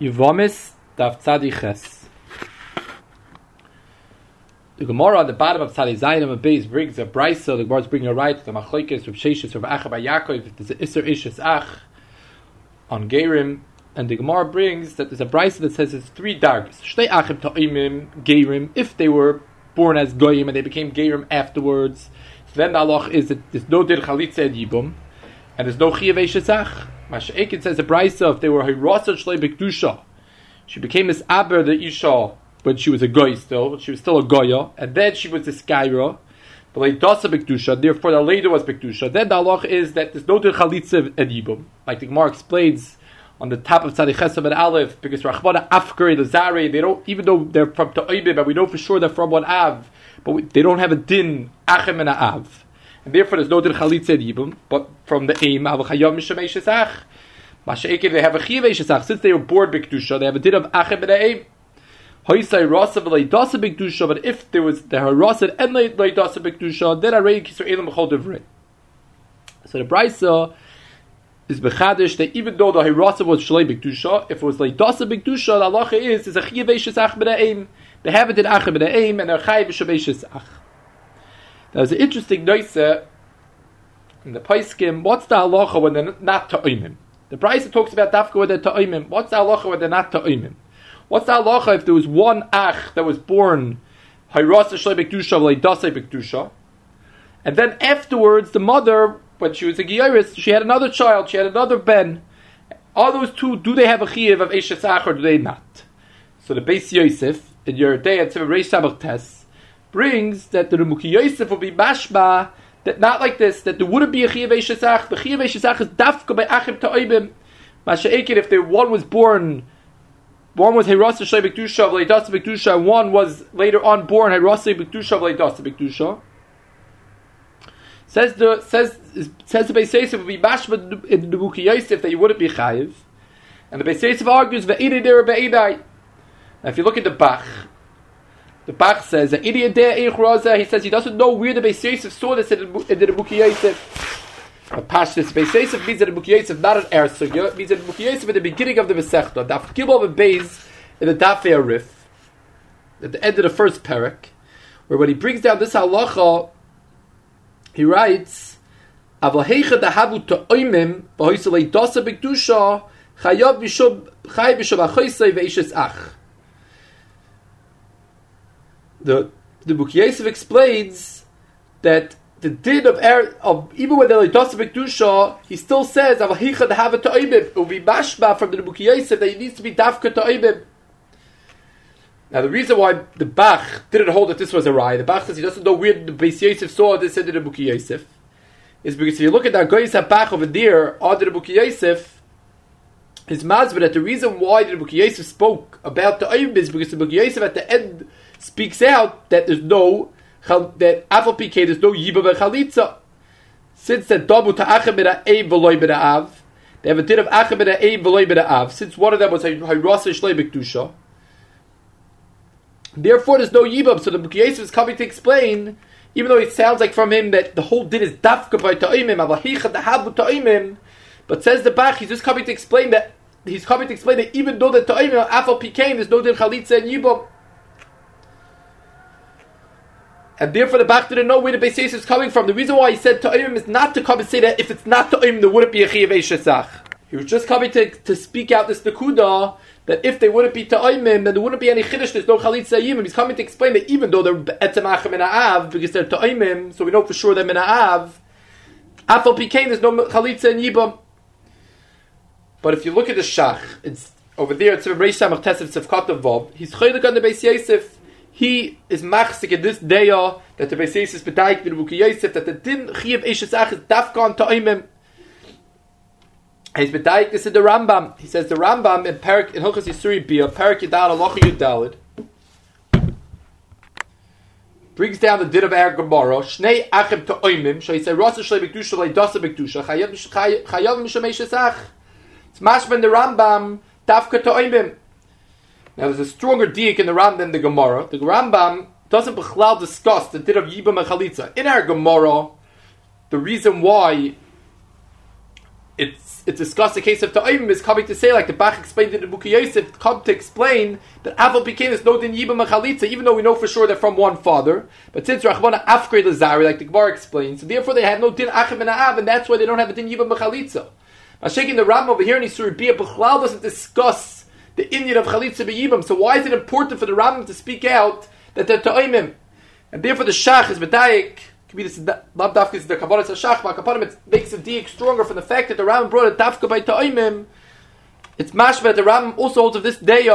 Yevamos Daf Tzadiches. The Gemara on the bottom of Tzadi Zayin of base brings a brisa. The Gemara is bringing a right. The Machlokes of Sheshes of Acha bar Yaakov. There's an Isser Ishes Ach on Gerim, and the Gemara brings that there's a brisa that says it's three dargis. Shtei Achim Ta'imim Gerim if they were born as Goyim and they became Gerim afterwards. Then the halach is that there's no dir chalitza and yibum, and there's no chiyav eshesach. Masha'ekin says a brisa if they were hirasa shlei bekdusha, she became this aber the isha when she was a goy still, she was still a goya, and then she was a skyra. But like dasa bekdusha, therefore the later was bekdusha. Then the halach is that there's no dir chalitza and yibum, like the Gemara explains on the top of Tzadi Chesav and Aleph, because Rachmana Afkari, the Zare, they don't, even though they're from Ta'ibim, but we know for sure they're from one Av, but we, they don't have a din Achem and Av. And therefore there's no din Chalitza and Yibum, but from the Aim, Avachayav Mishamei Shesach. Masha'ekev, they have a Chiyavei Shesach. Since they were born Bikdusha, they have a din of Achem and. Hoisai Rasa v'lei Dasa but if there was the Harasa and lei Dasa then Arei Kisar Elam B'chol Divrei. So the Brisa, is bechadish that even though the hirasa was shlei b'kedusha, if it was like dasa b'kedusha, the halacha is is a chiyaveshes ach b'na'im. They have it in ach b'na'im and they're chayiv b'shaveshes ach. There's an interesting noise in the paiskim. What's the halacha when they're not ta'imim? The Brisa talks about dafka when they're ta'imim. What's the halacha when they're not ta'imim? What's the halacha if there was one ach that was born and then afterwards the mother when she was a Giyaris, she had another child, she had another Ben. Are those two, do they have a Chiyav of Eshes Ach or do they not? So the Beis Yosef, in your day at Reish Sabach Tes, brings that the Nemuki Yosef will be mashba, that not like this, that there wouldn't be a Chiyav Eshes The Chiyav Eshes is dafka by Achim Ta'ibim. Masha'ekin, if there, one was born, one was Hirasa Shay B'Kedusha of Leidasa and one was later on born Hirasa B'Kedusha of Leidasa. Says the says says the Beis Yosef would be mashma in the Buki Yosef that you wouldn't be chayiv, and the Beis Yosef argues ve'idei der. Now, if you look at the Bach, the Bach says idei der eichroza. He says he doesn't know where the Beis Yosef saw this in the, in the Buki Yosef. A pashtus Beis Yosef means that the Buki Yosef not an air sugya. Means that Buki Yosef at the beginning of the Masechta, Daf Gimel Beis in the Daf Rif, at the end of the first parak, where when he brings down this halacha he writes, "Avahecha dahavu to'imim b'hoisalei dosa b'kedusha chayav b'shub chay b'shub achoisei ve'ishes ach." The the Book Yosef explains that the din of er, of even when they're he still says avahecha dahavu to'imim. It will be mashba from the Book Yosef that it needs to be dafka to'imim. Now, the reason why the Bach didn't hold that this was a rye, the Bach says he doesn't know where the Beis Yosef saw this in the Buki Yosef, is because if you look at that Goyis Bach over there, under the Buki Yosef, his mazbah that the reason why the Buki Yosef spoke about the Ayim is because the Buki Yosef at the end speaks out that there's no, that Afal PK, there's no Yiba Chalitza. Since that Dabu Ta'achem B'da Eib V'loi B'da Av, they have a din of Achem B'da Eib V'loi B'da Av, since one of them was Hayrasa Shlei B'Kedusha, Therefore, there's no yibam. So the Yosef is coming to explain, even though it sounds like from him that the whole din is dafka by ta'imim, avahicha dahabu ta'imim, but says the Bach, he's just coming to explain that he's coming to explain that even though the ta'imim afal pikaim, there's no din chalitza and yibam. And therefore, the Bach didn't know where the Beis Yosef is coming from. The reason why he said ta'imim is not to come and say that if it's not ta'imim, there wouldn't be a chiyav shesach. He was just coming to, to speak out this nakuda that if they wouldn't be ta'imim, then there wouldn't be any chiddush. There's no chalitza yimim. He's coming to explain that even though they're etzemachem in av because they're ta'imim, so we know for sure they're av. Afal pikein, there's no chalitza and yibam. But if you look at the shach, it's over there. It's a Reish Samach Tesav Tzevkat Vov. He's chaylik on the Beis Yosef. He is machzik in this day that the Beis is bedaik with Buki Yosef that the din chiyav eshes is dafkan ta'imim. He's bedaik this is the Rambam. He says the Rambam in Perik in Hilchas Yisuri Bia Perik Yadal Aloch Yudalid brings down the din of Er Gemara. Shnei Achim Ta'oimim. So he said Rasa Shlei B'Kedusha Lei Dasa B'Kedusha Chayav Mishamei Shesach. It's mashman the Rambam Dafka Ta'oimim. Now there's a stronger diak in the Rambam than the Gemara. The Rambam doesn't bechlal discuss the din of Yibam and Chalitza. In our Gemara, the reason why it's it's discussed the case of Ta'im is coming to say, like the Bach explained in the Book Yosef, come to explain that Aval became no din Yibam Chalitza, even though we know for sure they're from one father. But since Rachmana Afgrade Lazari, like the Gemara explains, so therefore they have no din Achim and Av, and that's why they don't have a din Yibam Chalitza. Now, shaking the Ram over here in Isur Bia, Bechlal doesn't discuss the Indian of Chalitza B'Yibam, so why is it important for the Ram to speak out that they're Ta'imim? And therefore the Shach is Medayik, Lav Dafka is the Kabbalah Shach, but it makes the diak stronger from the fact that the Ram brought a Dafka by Ta'imim. It's mashva the Ram also holds of this day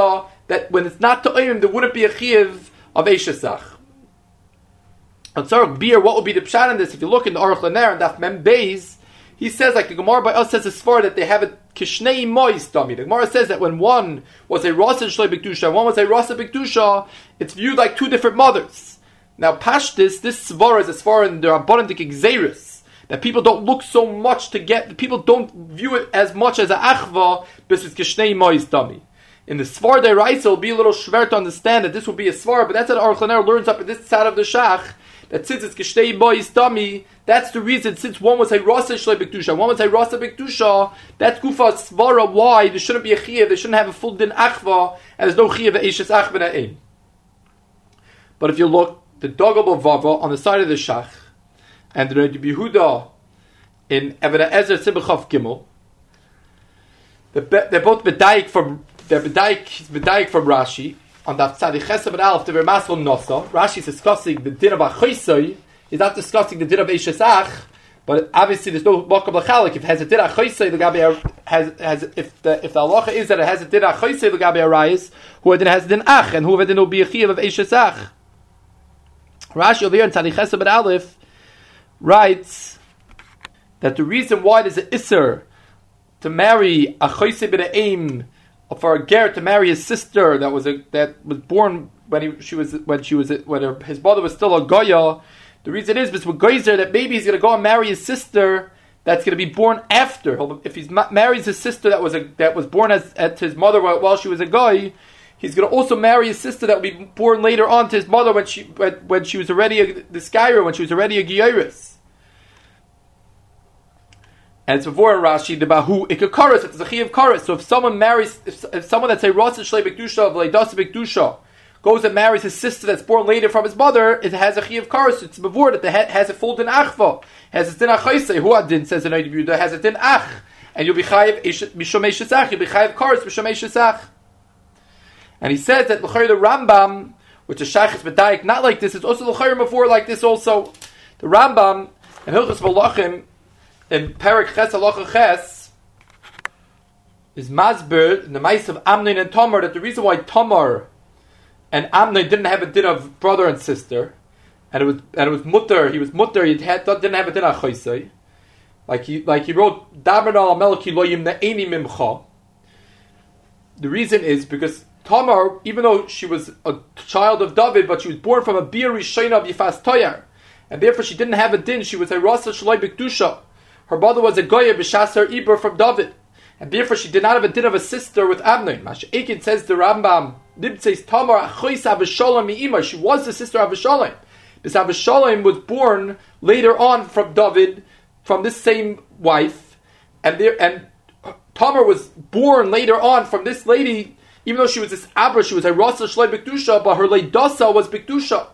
that when it's not Ta'imim, there wouldn't be a Chiv of Eishasach. On Tzarek Beer, what would be the pshat in this? If you look in the Aruch Laner and Daf Mem Beis, he says, like the Gemara by us says, as far that they have a kishnei mois dummy. The Gemara says that when one was a rasa shloi bikdusha, one was a rasa bikdusha, it's viewed like two different mothers. Now, pashtis, this svara is as far in the abundant exeris that people don't look so much to get. People don't view it as much as a achva, but it's kishnei mois dummy. In the Svar Deraisa, it'll be a little schwer to understand that this will be a Svar, but that's what Aruch learns up in this side of the Shach, that since it's Geshtei Boy's dummy, that's the reason, since one was a Shlei Bekdusha, one was a Rasa Bekdusha, that's Gufa Svara why there shouldn't be a Chiyav, they shouldn't have a full Din Achva, and there's no Chiyav Eishes Achva Na'im. But if you look, the Dogab Vava on the side of the Shach, and the Rebbe Yehuda in Even Ezer Sibbachov Gimel, they're both Bedayik from, they're Bedayik from Rashi, on that Tzadik Chesed Alf, the Vermasel Nosa, Rashi is discussing the din of Achoisoi, he's not discussing the din of Eishesach, but obviously there's no Makam Lachalik. If it has a din Gabi has, has, if the, if the halacha is that it has a din Achoisoi, the Gabi Arayis, who then has a din Ach, and who then will be a Chiyav of Eishesach. Rashi over here in Tzadik Chesed Aleph writes that the reason why there's an Isser to marry a Choisei B'Na'im for a ger to marry his sister that was a, that was born when he, she was when she was when her, his brother was still a goya. The reason is because Geyser that maybe he's going to go and marry his sister that's going to be born after. If he ma- marries his sister that was a, that was born as at his mother while, she was a guy, he's going to also marry his sister that will be born later on to his mother when she when, she was already a, the Skyra when she was already a Geiris. And it's before Rashi the Bahu Ikakaris, it's a of Karis. So if someone marries, if, if someone that's a Rasa Shlei Bekdusha of Leidas Bekdusha goes and marries his sister that's born later from his mother, it has a Chi of Karis. It's before that the head has a full din Achva, has a din Achaise. Who adin says in Oidibuda has a din Ach, and you'll be Chayiv Mishomei Shesach. You'll be Chayiv Karis Mishomei Shesach. And he says that L'chayr the Rambam, which is Shachis B'dayik, not like this. It's also L'chayr before like this also. The Rambam and Hilchas Malachim in Perik Ches Halacha Ches is Masber in the mice of Amnon and Tamar that the reason why Tamar and Amnon didn't have a din of brother and sister, and it was and it was mutter. He was mutter. He had, didn't have a din of choisei. Like he like he wrote David al loyim ne'eni mimcha. The reason is because Tamar, even though she was a child of David, but she was born from a bir rishayna of Yifas Toyar, and therefore she didn't have a din. She was a rasa shaloi b'kedusha. Her mother was a goya b'shasar iber from David, and therefore she did not have a din of a sister with Amnon. Masha Ekin says the Rambam Nibtzeis Tamar achois Abishalom mi'ima. She was the sister of Abishalom. This Abishalom was born later on from David, from this same wife, and there and Tamar was born later on from this lady. Even though she was this Abra, she was a Rasa Shlei Bikdusha, but her Leidasa was Bikdusha.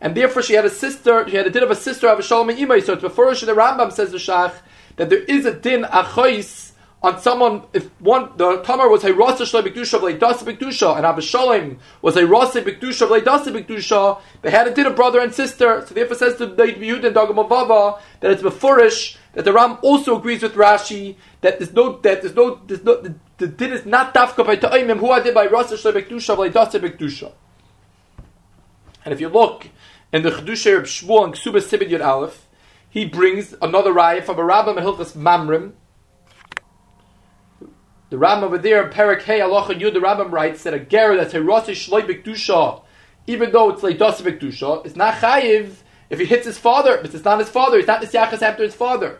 And therefore she had a sister, she had a din of a sister of Shalom and Imai. So it's before the Rambam says the Shach that there is a din achais on someone if one the Tamar was a rasa shlei bikdusha of leidasa bikdusha and Abishalim was a rasa bikdusha of leidasa bikdusha. They had a din of brother and sister. So therefore says to David Yud and Dagamavava that it's beforish that the Ram also agrees with Rashi that there's no that there's no there's no the, the din is not dafka by ta'imim who I did by rasa shlei bikdusha leidasa bikdusha. And if you look in the Chedusha of Shmuel and Ksuba Sibid Yud Aleph, he brings another raya from a Rabbah Mehilchas Mamrim. The Rambam over there Perak Hey Allah Yud, the Rambam writes that a ger that's a Rosh Shloi Bikdusha, even though it's like Dos Bikdusha, it's not chayiv if he hits his father, but it's not his father, it's not Nisyachas after his father.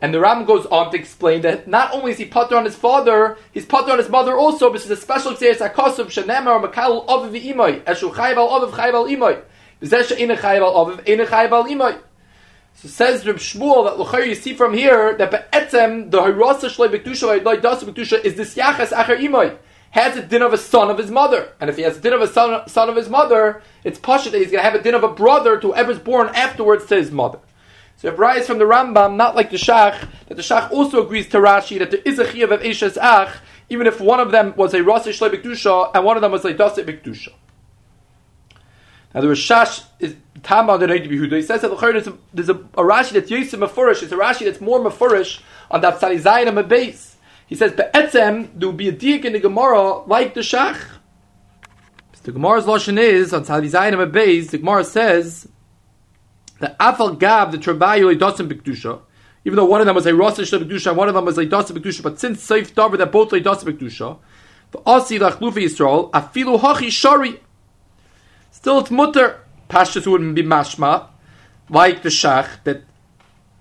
And the Ram goes on to explain that not only is he putter on his father, he's putter on his mother also, but it's a special xeris akosub shenemar or makal aviv imay eshu chayiv al aviv chayiv al imay. B'zeh she'ina chayiv al aviv ina chayiv al imay. So says Reb Shmuel that L'chayr you see from here that Be'etzem the Hirasa Shloi Bekdusha Loi Dasa Bekdusha is this Yachas Acher Imoy has a din of a son of his mother, and if he has a din of a son, son of his mother, it's pasha that he's going to have a din of a brother to whoever's born afterwards to his mother. So it rise from the Rambam, not like the Shach, that the Shach also agrees to Rashi that there is a chiyav of Eshes Ach, even if one of them was a Rasa Shloi Bekdusha and one of them was a Dasa Bekdusha. Now the Rashash is Tama the Yehuda. He says that there's a, there's a, a Rashi that's Yosef Mefurish. It's a Rashi that's more Mefurish on that Tzadi Zayin and base. He says Be'etzem there will be a diak in the Gemara like the Shach. The Gemara's lashon is on Tzadi Zayin and base. The Gemara says that Afal Gav the Trabayu Leidosim Bikdusha. Even though one of them was a Rosh Bikdusha and one of them was a Dosim Bikdusha, but since Seif Davar that both Leidosim Bikdusha, the Asi Lachlufi Yisrael Afilu Hachi Shari. Still, it's mutter. Pashtus wouldn't be mashma, like the shach that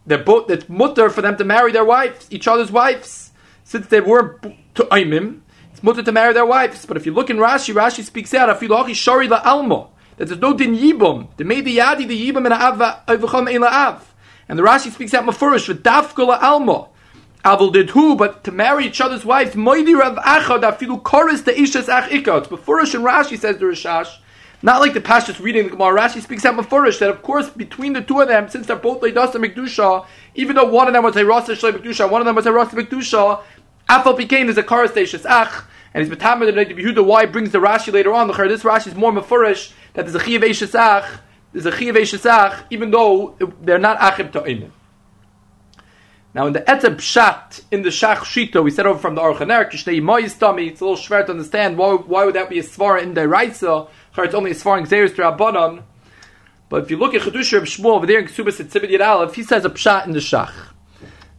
they're both that mutter for them to marry their wives, each other's wives, since they weren't to aimim. It's mutter to marry their wives. But if you look in Rashi, Rashi speaks out afilochi shari la almo that there's no din yibum. They made the yadi the yibum and av avcham ein av. And the Rashi speaks out mafurish with dafka la almo. Avil did who, but to marry each other's wives, moidi rav achad afilu koris the ishas ach ikot. Mafurish and Rashi says the Rashash not like the Pashas reading the Gemara. Rashi speaks out Mefurish that, of course, between the two of them, since they're both Leidasa Mikdusha, even though one of them was a Rasa Shlei Mikdusha, one of them was a Rasa Mikdusha, Afal became is a Karastatious Ach, and he's Batamer the Yehuda. Why brings the Rashi later on? The This Rashi is more Mefurish that there's a Chiyav Ach, there's a Chiyav Ach, even though they're not Achib Ta'imim. Now in the Etzeb Pshat, in the Shach Shito, we said over from the Aruch Laner, Kishnei Tami, it's a little schwer to understand, why, why would that be a Svara in the Raisa? It's only as far as Xeris Rabbanon. But if you look at Chedusha of Shmuel over there in Ksubas at Tzibit Aleph, he says a pshat in the Shach.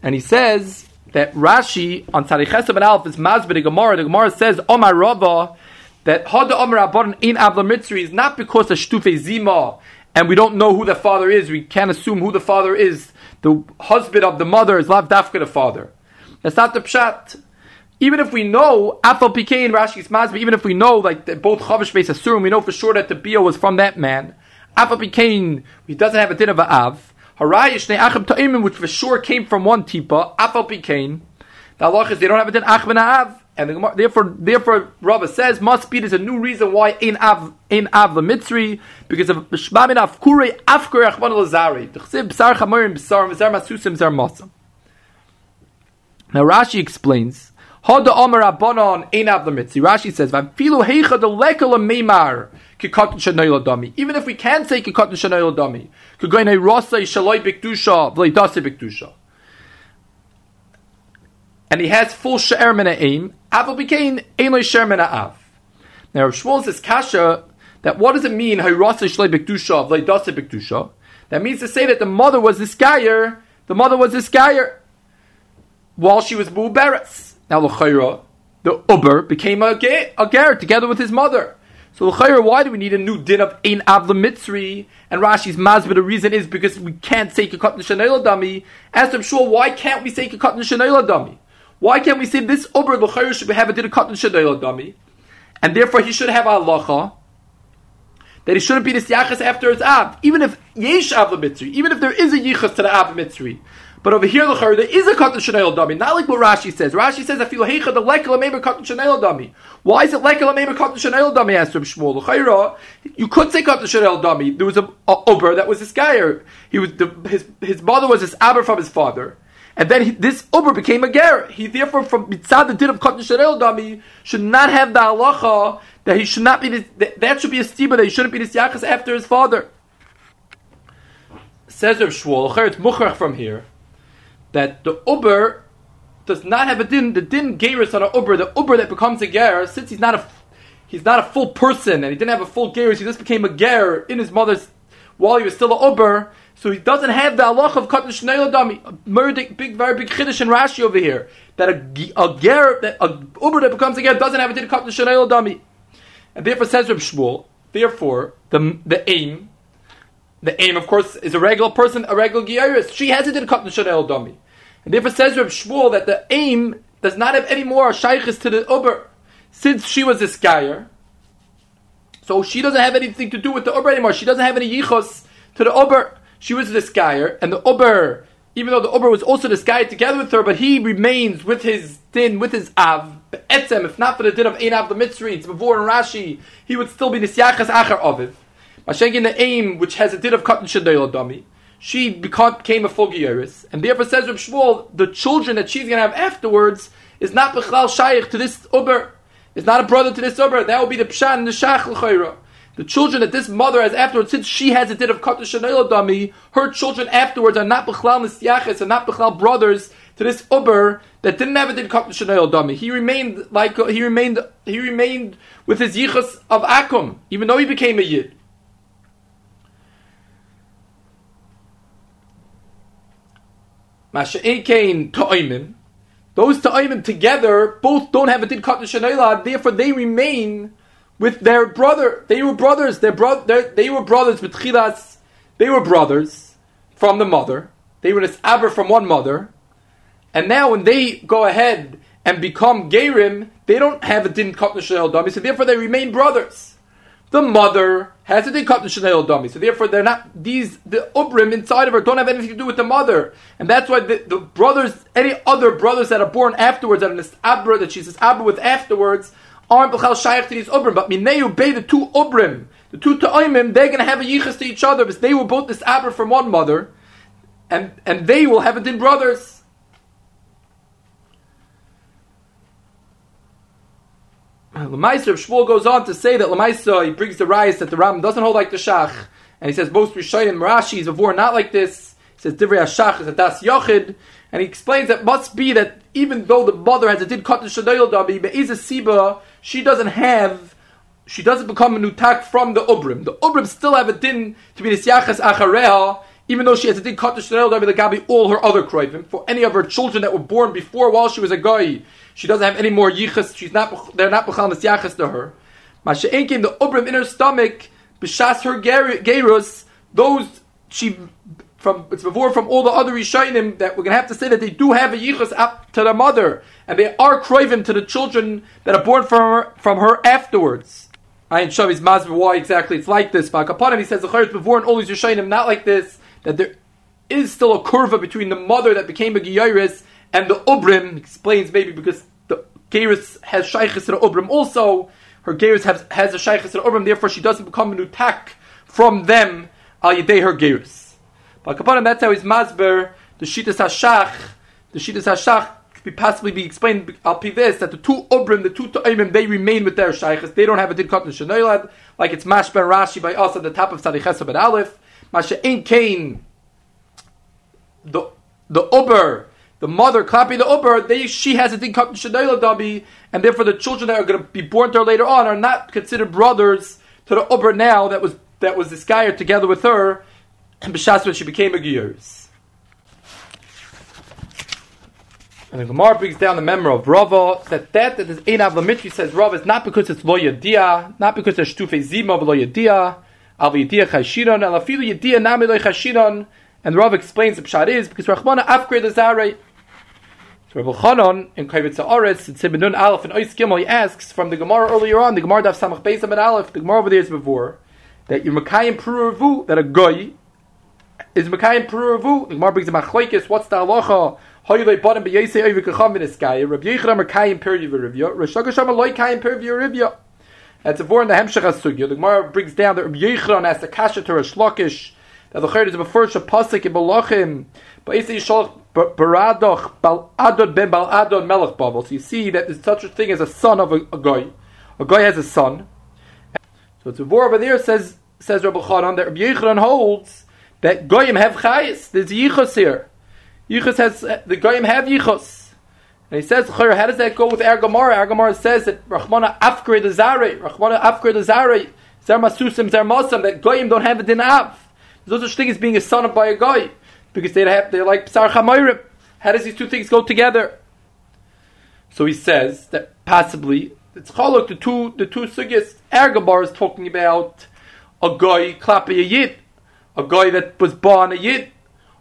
And he says that Rashi on Tzadich and Aleph is Mazbid the Gemara. The Gemara says, Omar Rava, that Hada Omar Rabbanon in Avla Mitzri is not because of Shtufe Zima, and we don't know who the father is. We can't assume who the father is. The husband of the mother is Lav Dafka the father. That's not the pshat even if we know Afal Pikein and Rashi's even if we know like that both Chavish face Asurim, we know for sure that the Bio was from that man. Afal Pikein, he doesn't have a din of a Av. Harayish Ta'imim, which for sure came from one Tipa, Afal Pikein. The Allah is they don't have a din Achim and Av. And the, therefore, therefore, Rabba says must be there's a new reason why in av in av the mitzri because of shmamin av kure afker achman lazari. Tchsib b'sar chamorim b'sar v'zar masusim zar masam. Now Rashi explains Hada Omer Rabbanon Einav Lamitzi. Rashi says, "Vafilu heicha de lekel meimar kikatan shanoyel dami." Even if we can say kikatan shanoyel dami, kagoyne rosay shaloi bikdusha v'leidase bikdusha, and he has full she'er mina aim. Aval became einloy she'er mina av. Now Rav Shmuel says kasha that what does it mean hayrasa shaloi bikdusha v'leidase bikdusha? That means to say that the mother was this guyer, the mother was this guyer, while she was buberes. Now l'chayra, the uber became a, ger, a ger together with his mother. So l'chayra, why do we need a new din of ein avla mitzri? And Rashi's mazbah, the reason is because we can't say kakat n'shanayla dami. Ask them, sure, why can't we say kakat n'shanayla dami? Why can't we say this uber l'chayra should have a din of kakat n'shanayla dami? And therefore he should have a halacha that he shouldn't be the yachas after his av, even if yesh avla mitzri, even if there is a yichas to the av mitzri. But over here, l'char, there is a katan shenayel dami. Not like what Rashi says. Rashi says, "I feel heicha the lekel ameber katan shenayel dami." Why is it lekel ameber katan shenayel dami? Asked Reb Shmuel. L'chayra, you could say katan shenayel dami. There was a, a uber that was this guy. He was the, his his mother was this aber from his father. And then he, this ober became a ger. He therefore, from mitzad the din of katan shenayel dami, should not have the halacha that he should not be this, that, that should be a stiba that he shouldn't be this yachas after his father. Says Reb Shmuel, it's muchrach from here that the Uber does not have a din, the din gerus on an Uber, the Uber that becomes a ger, since he's not a he's not a full person and he didn't have a full gerus, he just became a ger in his mother's while he was still a Uber, so he doesn't have the halach of katan shnei. Murdik, big, very big chiddush and Rashi over here that a, a ger, that a Uber that becomes a ger doesn't have a din katan shnei dami, and therefore says Reb Shmuel. Therefore, the the aim the aim, of course, is a regular person, a regular Gyaris. She has it in Katan Shanel Dami. And therefore it says Reb Shmuel that the aim does not have any more shaykhis to the Uber. Since she was a skyer, so she doesn't have anything to do with the Uber anymore. She doesn't have any yichos to the Uber. she was the skyer, and the uber, even though the uber was also the skyer together with her, but he remains with his din, with his av. Etzem, if not for the din of ein av the mitzri, before in Rashi, he would still be nisyachas acher aviv. Mashenkin the aim, which has a din of cotton shadayel dami, she became a full geiris, and therefore says Reb Shmuel, the children that she's going to have afterwards is not bechlal shaykh to this uber, is not a brother to this uber. That will be the pshan and the shach l'chayra. The children that this mother has afterwards, since she has a din of kata shanayla dami, her children afterwards are not bechlal nisyaches and not bechlal brothers to this uber that didn't have a din kata shanayla dami. He remained like he remained he remained with his yichus of akum, even though he became a yid. Masha'ikain ta'imim. Those ta'imim together both don't have a din kata shanayla, therefore they remain with their brother. They were brothers. Their brother. They were brothers. With chilas, they were brothers from the mother. They were this aber from one mother, and now when they go ahead and become gerim, they don't have a din kat dami, so therefore they remain brothers. The mother has a din kat dami, so therefore they're not these the ubrim inside of her don't have anything to do with the mother, and that's why the, the brothers, any other brothers that are born afterwards, that are this abra that she's this abra with afterwards aren't b'chal shaykh to these ubrim, but mineu bay the two ubrim, the two ta'imim, they're going to have a yichus to each other because they were both this abra from one mother, and and they will have a din brothers. Lamaisa Shmuel goes on to say that Lamaisa he brings the rise that the Ram doesn't hold like the Shach, and he says most Rishayim Rashi is before not like this. He says Divrei Hashach is a Das Yochid, and he explains that must be that even though the mother has a did cut the Shadayel Dabi, but is a Siba she doesn't have, she doesn't become a nutak from the ubrim. The ubrim still have a din to be the siachas achareha, even though she has a din the gabi all her other kroivim. For any of her children that were born before while she was a guy, she doesn't have any more yichas. She's not. They're not bechal siachas to her. Masha'enkin the ubrim in her stomach b'shas her gerus. Those she from it's before from all the other Rishayim that we're to have to say that they do have a yichus up to the mother, and they are craving to the children that are born from her, from her afterwards. I ain't sure his why exactly it's like this. But Kapanim he says the before and all these Rishayim not like this. That there is still a curva between the mother that became a giyaris and the ubrim. Explains maybe because the Geras has shaykhis the ubrim also. Her Geras has, has a shaykhis the ubrim, therefore she doesn't become a nutak from them al yedei her Geras. But Kapanim, that's how he's masber the Shitas Hashach, the Shitas Hashach could be possibly be explained al this that the two Ubrim, the two Ta'imim, they remain with their Shaykhs. They don't have a Din Katan like it's Mash Ben Rashi by us at the top of Sadichesa Ben Aleph. Masha Ein Kain, the, the Uber, the mother clapping the Uber, they, she has a Din Katan Shanoilad Dabi, and therefore the children that are going to be born to her later on are not considered brothers to the Uber now that was that was this guy together with her and b'shas when she became a Giyuris. And the Gemara brings down the memory of Rava that that that is ein avlamitri says Rava is not because it's lo yadia, not because there's shtufe zima of lo yadia, al chashiron, al afilu yadia nami lo chashiron, and Rava explains the pshat is because Rachmana afgrade the zarei. So Rabbi Chanon in Kovetz He'aros in Sibenun Aleph and Ois Gimel he asks from the Gemara earlier on the Gemara Daf Samach Beis and Aleph the Gemara over there is before that you're Makayim Pruruvu that a goy is Mekayim Puravu. The Gemara brings a machlekes. What's the halacha? Hoyle bottom kacham in this guy. Rabbi Yechon Mekayim Puravu Rivya. Rosh Hashanah loy Kayim Puravu Rivya. That's a vor in the Hemshech Hasugya. The Gemara brings down that Rabbi Yechon has the kasha to Reish Lakish. That the chayr is a first pasuk in Balachim. But Yisei Yishalach Berodach Baladan Ben Baladan Melech Babel. So you see that there's such a thing as a son of a, a. A guy has a son. So it's a vor over there says says Rabbi Chanan that Rabbi Yechon holds that goyim have chayis. There's yichus here. Yichus has the goyim have yichus. And he says, how does that go with Ergamara? Ergamara says that Rachmana afkir the zare, Rachmana afkir the zare, zer masusim zer masam, that goyim don't have a din av. There's no such thing as being a son of by a goy, because they have they're like psar chamayrim. How does these two things go together? So he says that possibly it's chaluk the two the two sugyas Ergamara is talking about a goy klapi a yid a guy that was born a yid,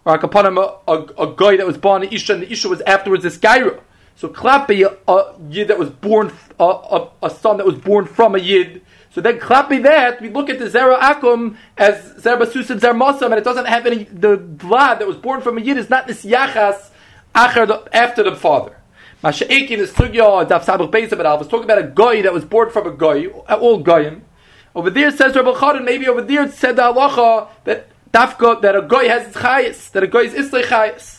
or a, a, a, guy that was born a isha, and the isha was afterwards a skyra. So klapi a yid that was born a, a, a, son that was born from a yid. So then klapi that we look at the zera akum as zera Basus and zer mosam, and it doesn't have any the vlad that was born from a yid is not this yachas after the father. Masha'ekin is sugya daf sabuch beisam and was talking about a guy that was born from a guy, uh, all goyim. Over there says Rabbi Chadan, maybe over there it said the halacha that dafka that a guy has chayis, that a guy is islay chayis.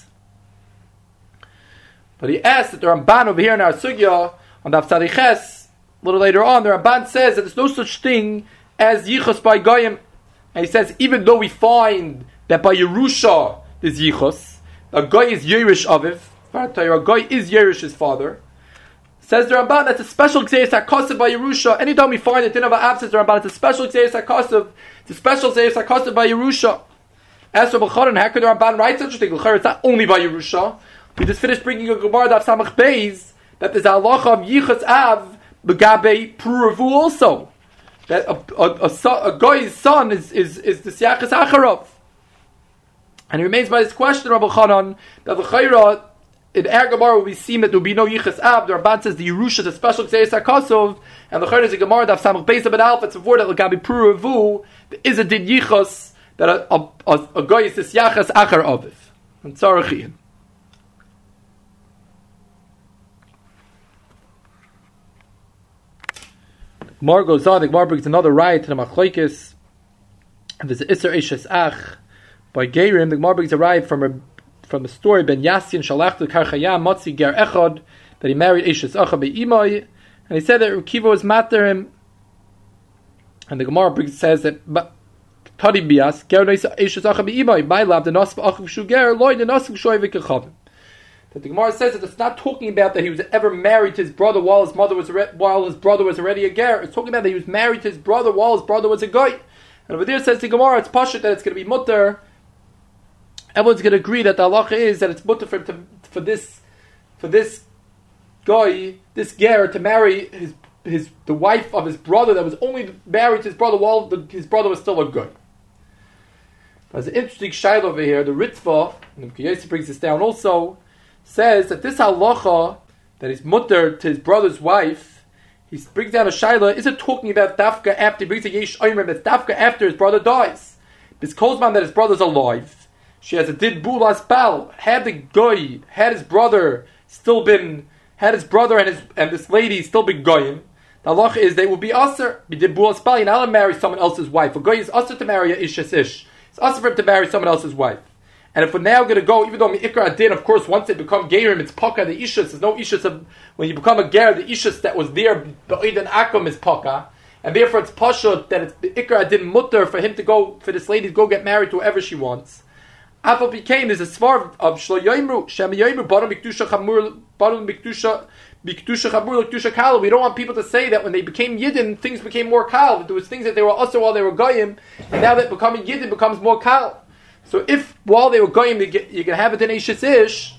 But he asked that the Ramban over here in our sugya on Daf Tzadiches, a little later on, the Ramban says that there's no such thing as yichus by goyim. And he says even though we find that by Yerusha there's yichus, a guy is Yerish Aviv, a guy is Yerish's father. Says the Ramban that's a special Xeris HaKosav by Yerusha. Anytime we find a din of says the Ramban, it's a special Xeris HaKosav. It's a special Xeris HaKosav by Yerusha. As for B'chorin, how could the Ramban write such a thing? It's not only by Yerusha. We just finished bringing a Gemara Daf Samach Beis that there's a halacha of Yichas Av Begabe Puravu also. That a, a, a, a, guy's son is, is, is the Siachas Acharov. And it remains by this question, Rabbi Chanan, that the Chayra, in our Gemara, we see that there will be no Yichas Av. The Ramban says the Yerusha is a special Xeris HaKosov, and the Chayra is a Gemara Daf Samach Beis Abed Alpha, it's a word that Begabe Puravu, there is a Din Yichas, that a, a, a, a guy is the Siachas Acharov. And Tzarachian. Mar goes on, the Gemara brings another riot to the Machlaikis, there's Isser Ishes Ach by Gerim. The Gemara brings a right from a, from the story Ben Yasin Shalach to Karchayam Motzi Ger Echad that he married Ishes Acha Be'imoy, and he said that Rukiva was matter him. And the Gemara brings, says that Tadi Ger Ishes Acha Be'imoy my lab the Nosf Achav Shuger Loy the Nosf Shoy V'Kechavim that the Gemara says that it's not talking about that he was ever married to his brother while his mother was while his brother was already a ger. It's talking about that he was married to his brother while his brother was a guy. And over there says the Gemara, it's pashut that it's going to be mutter. Everyone's going to agree that the halacha is that it's mutter for to, for this for this guy, this ger, to marry his his the wife of his brother that was only married to his brother while the, his brother was still a guy. There's an interesting shaila over here. The Ritva, and the Kiyasi brings this down also says that this halacha that is mutter to his brother's wife, he brings down a shaila, isn't talking about dafka after, he brings a yesh oimrim, it's dafka after his brother dies. This Kozman that his brother's alive, she has a did bulas bal, had the goy, had his brother still been, had his brother and his and this lady still been goyim, the halacha is they will be usher, be did bulas bal, to marry someone else's wife. A goy is usher to marry a ish ish. It's usher for him to marry someone else's wife. And if we're now going to go, even though Mikra did, of course, once they become Gerim, it's Paka, the Ishus. There's no Ishus of, when you become a Ger, the Ishus that was there, Ba'id and Akum is Paka. And therefore it's Pashut that it's Ikra did mutter for him to go, for this lady to go get married to whoever she wants. Apple became, there's a svar of Shlo Yoimru, Shem Yoimru, Barum Mikdusha Chamur, Barum Mikdusha, Mikdusha Chamur, Mikdusha. We don't want people to say that when they became Yidden, things became more Kal. There was things that they were also while they were Goyim, and now that becoming Yidden becomes more Kal. So if while they were going, you can have in Eishes Ish,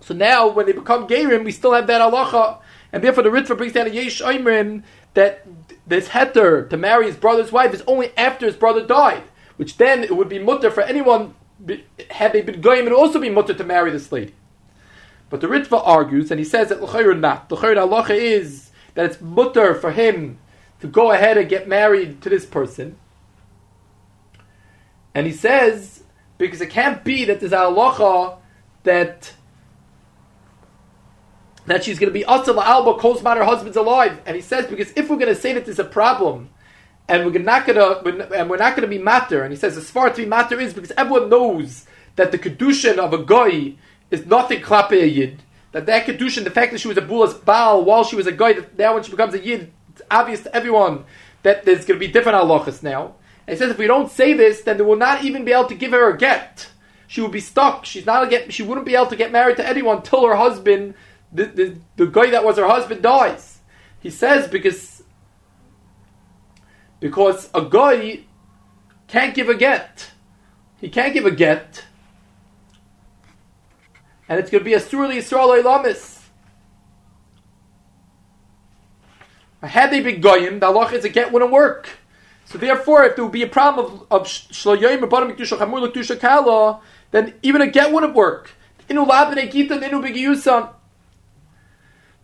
so now when they become Gerim, we still have that halacha, and therefore the Ritva brings down a Yesh Oimrim that this heter to marry his brother's wife is only after his brother died, which then it would be mutter for anyone had they been goyim, it would also be mutter to marry this lady. But the Ritva argues, and he says that l'chayr not. The chayr halacha is that it's mutter for him to go ahead and get married to this person. And he says because it can't be that there's a halacha that that she's going to be asal alba calls her husband's alive, and he says because if we're going to say that there's a problem, and we're not going to and we're not going to be matter, and he says as far to be matter is because everyone knows that the kedushin of a guy is nothing klape a yid. That that kedushin, the fact that she was a bulas baal while she was a guy, that now when she becomes a yid, it's obvious to everyone that there's going to be different halachas now. He says if we don't say this, then they will not even be able to give her a get. She will be stuck. She's not get. She wouldn't be able to get married to anyone till her husband, the, the, the guy that was her husband, dies. He says because because a guy can't give a get. He can't give a get. And it's going to be a surely Yisrael Lamis. Had they been goyim, the Allah is a get wouldn't work. So therefore, if there would be a problem of, of shloyoyim bottom mikdusha chamur l'kdusha kala, then even a get wouldn't work. Inu labene gita inu begiyusan.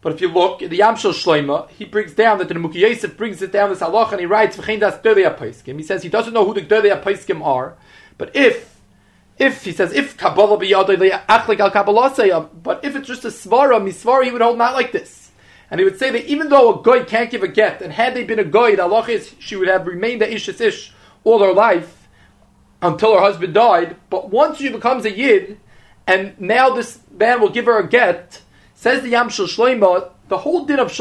But if you look in the Yamshel Shloima, he brings down that the Nemuki Yosef brings it down this halach and he writes V'chein das Gdolei. He says he doesn't know who the Gdolei Apaiskim are, but if if he says if Kabbalah biyadei achlik al Kabbalah but if it's just a svara misvara, he would hold not like this, and he would say that even though a goy can't give a get, and had they been a goy, the halach is she would have remained a ish ish all her life until her husband died. But once she becomes a yid, and now this man will give her a get Says the Yamshel Shloima, the whole din of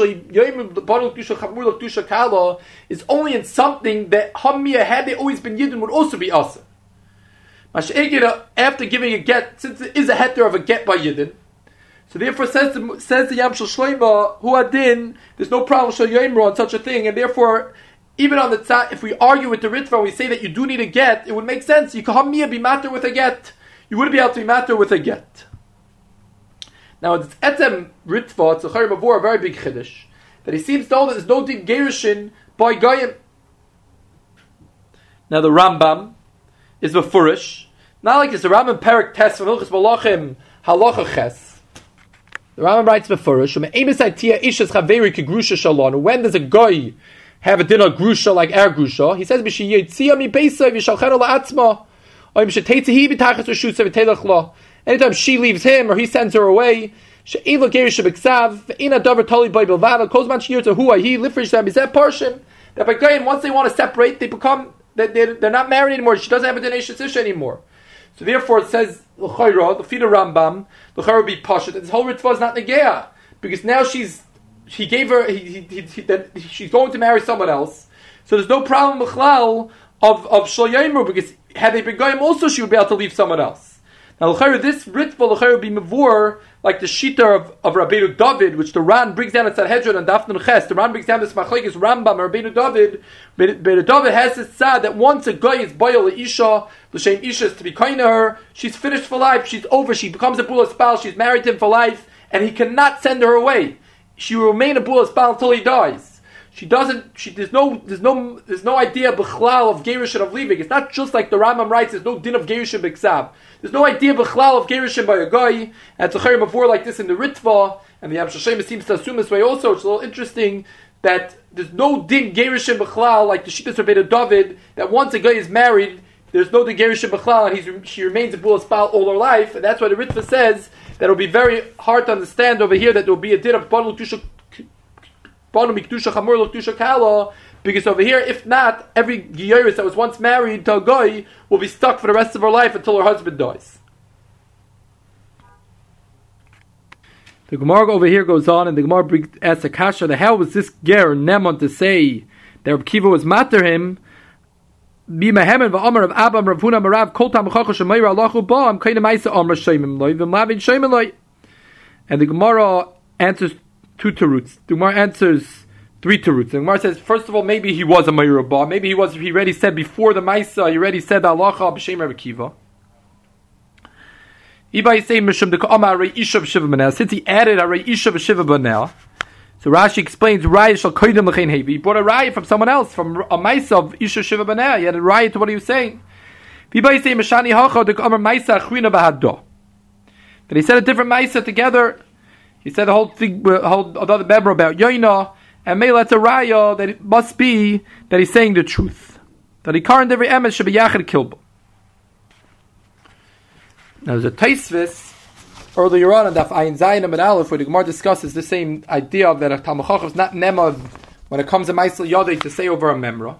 Kala is only in something that Hamia, had they always been Yidden, would also be Asa. After giving a get, since it is a heter of a get by Yidden, so therefore says the, says the Yamshel Shloima, who adin, there's no problem Shal on such a thing, and therefore even on the tzad, if we argue with the Ritva we say that you do need a get, it would make sense. You Hamia be matter with a get. You wouldn't be able to be matter with a get. Now it's etem ritva, it's a chayim a very big chiddush, that he seems to hold that there's no din gerushin by goyim. Now the Rambam is the furish, not like this. The Rambam Perik Tes from Hilchas Malachim Halacha Ches. The Rambam writes befurish, when does a guy have a dinner grusha like our grusha? He says, "B'shiyitzia mi beisav yishalchenu la'atzma." Or b'sheteitzah hi b'tachas reshutza v'telach lo. Anytime she leaves him or he sends her away, she'ila gerish b'ksav, ina davar tali by bilvada, kozman shir to huwa he lifrish them is that portion that by going once they want to separate, they become that they're, not married anymore. She doesn't have a donation sister anymore. So therefore, it says l'chayra, the feet of Rambam, l'chayra would be pasha. This whole ritva is not negeya because now she's he gave her he, he, he, she's going to marry someone else. So there's no problem of of of because had they been going also she would be able to leave someone else. Now, this ritva would be mavur like the shita of, of Rabbeinu David, which the Ran brings down at Sanhedrin and Dafnun Ches. The Ran brings down this machlekes Rambam Rabbeinu David. Rabbeinu David has this sad that once a guy is boil isha, l'shem isha is to be kind to her. She's finished for life. She's over. She becomes a bula spouse. She's married to him for life, and he cannot send her away. She will remain a bula spouse until he dies she doesn't. She there's no there's no there's no idea b'chlal of gerushin of leaving. It's not just like the Rambam writes. There's no din of gerushin b'ksav. There's no idea b'chlal of gerushin by a guy. And tzachayim before like this in the Ritva, and the Yamshashem seems to assume this way also. It's a little interesting that there's no din gerushin b'chlal like the Shittas Rabbeinu David. That once a guy is married, there's no din gerushin b'chlal, and he's, she remains a bull spal all her life. And that's why the Ritva says that it'll be very hard to understand over here that there will be a din of bottle because over here, if not, every Giyaris that was once married to a guy will be stuck for the rest of her life until her husband dies. The Gemara over here goes on, and the Gemara asks a kasha, the hell was this ger Nemon to say that Reb Kiva was matter him? Be mehemen v'amar of Abba Rav Huna Marav Kol Tam Chacha Shemayra Allahu Ba Am Kaina Ma'isa Amr Shemim Loi V'Mlavin Shemim Loi. And the Gemara answers two teruts. The Gemara answers three teruts. The Gemara says, first of all, maybe he was a Mayurabah. Maybe he was. He already said before the Maisa. He already said Allah b'shem Rebbe Kiva. Since he added a Reisha b'shiva banel, so Rashi explains Raya shall koidim l'chein. He brought a Raya from someone else, from a Maisa of Isha shiva banel. He had a Raya to what he was saying. That he said a different Maisa together he said the whole thing, uh, whole other member about Yoina, and maybe that's a raya that it must be that he's saying the truth. That he current every emes should be yachid kilbo. Now there's a taisvis earlier on in Daf Ayin Zayin and Aleph where the Gemara discusses the same idea that a Talmud is not nema when it comes to Maisel Yodei to say over a memra.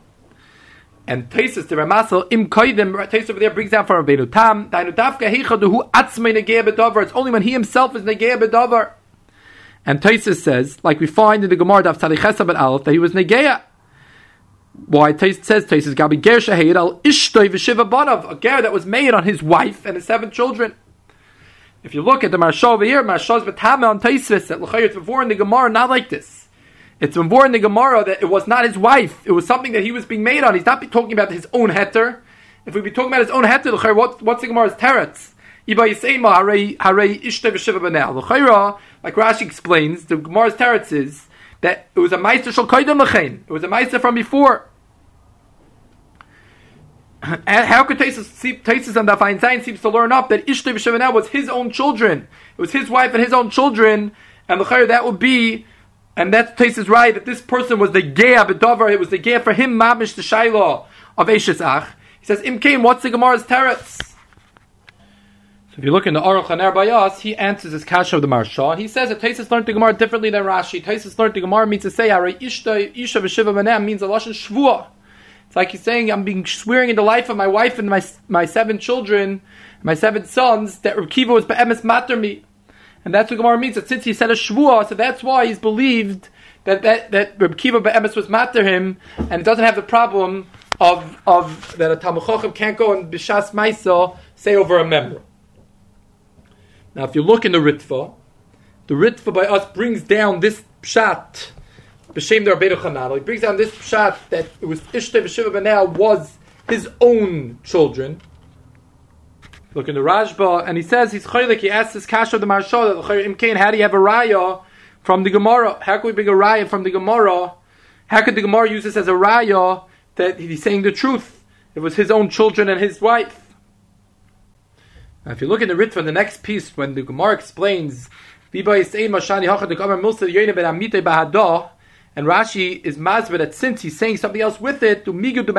And Taisus the Ramasel im koidim Taisus over there brings down from Rabbeinu Tam Dainu Dafka Heichadu Hu Atzmei Negei Bedover. It's only when he himself is Negei Bedover. And Taisus says, like we find in the Gemara of Talichesa but Aleph, that he was Negeya. Why Taisus says Taisus Gabi Ger al Ishtoi V'Shiva Banav, a ger that was made on his wife and his seven children. If you look at the Maharsha over here, Maharsha's Betame on Taisus, that L'chayr before in the Gemara, not like this. It's before in the Gemara that it was not his wife, it was something that he was being made on. He's not talking about his own heter. If we be talking about his own heter, what, what's the Gemara's teretz? Iba Yisema Harei Ishtoi V'Shiva Banav. L'chayra, like Rashi explains, the Gemara's teretz is that it was a meister shal koydem. It was a meister from before. And how could Taisus and Dafayin Zayin seems to learn up that Ishtay B'Shevanah was his own children. It was his wife and his own children. and the that would be, and that is right that this person was the geah bedover. It was the geah for him mamish the shayla of Eishes Ach. He says Imkain, what's the Gemara's teretz? So if you look in the Aruch Haner Bayas, he answers his kasha of the Maharsha. He says that Taisus learned the Gemara differently than Rashi. Taisus learned the Gemara means to say, Ishta Isha V'Shiva Manem means a Lashon Shvua. It's like he's saying, I'm being swearing in the life of my wife and my my seven children, my seven sons, that Reb Kiva was Be'emes Mater me. And that's what Gemara means, that since he said a Shvua, so that's why he's believed that, that, that Reb Kiva Be'emes was Mater him, and it doesn't have the problem of, of that a Talmud can't go and B'Shas Maisa say over a member. Now, if you look in the Ritva, the Ritva by us brings down this pshat, b'shem Rabbeinu Chananel. He brings down this pshat that it was Ishte b'shiva b'nei was his own children. Look in the Rashba, and he says he's chaylik. He asks this kasha of the Maharsha that Imkain, how do you have a raya from the Gemara? How can we bring a raya from the Gemara? How could the Gemara use this as a raya that he's saying the truth? It was his own children and his wife. If you look in the Ritva, in the next piece, when the Gemara explains, and Rashi is mazbet that since he's saying something else with it, did he current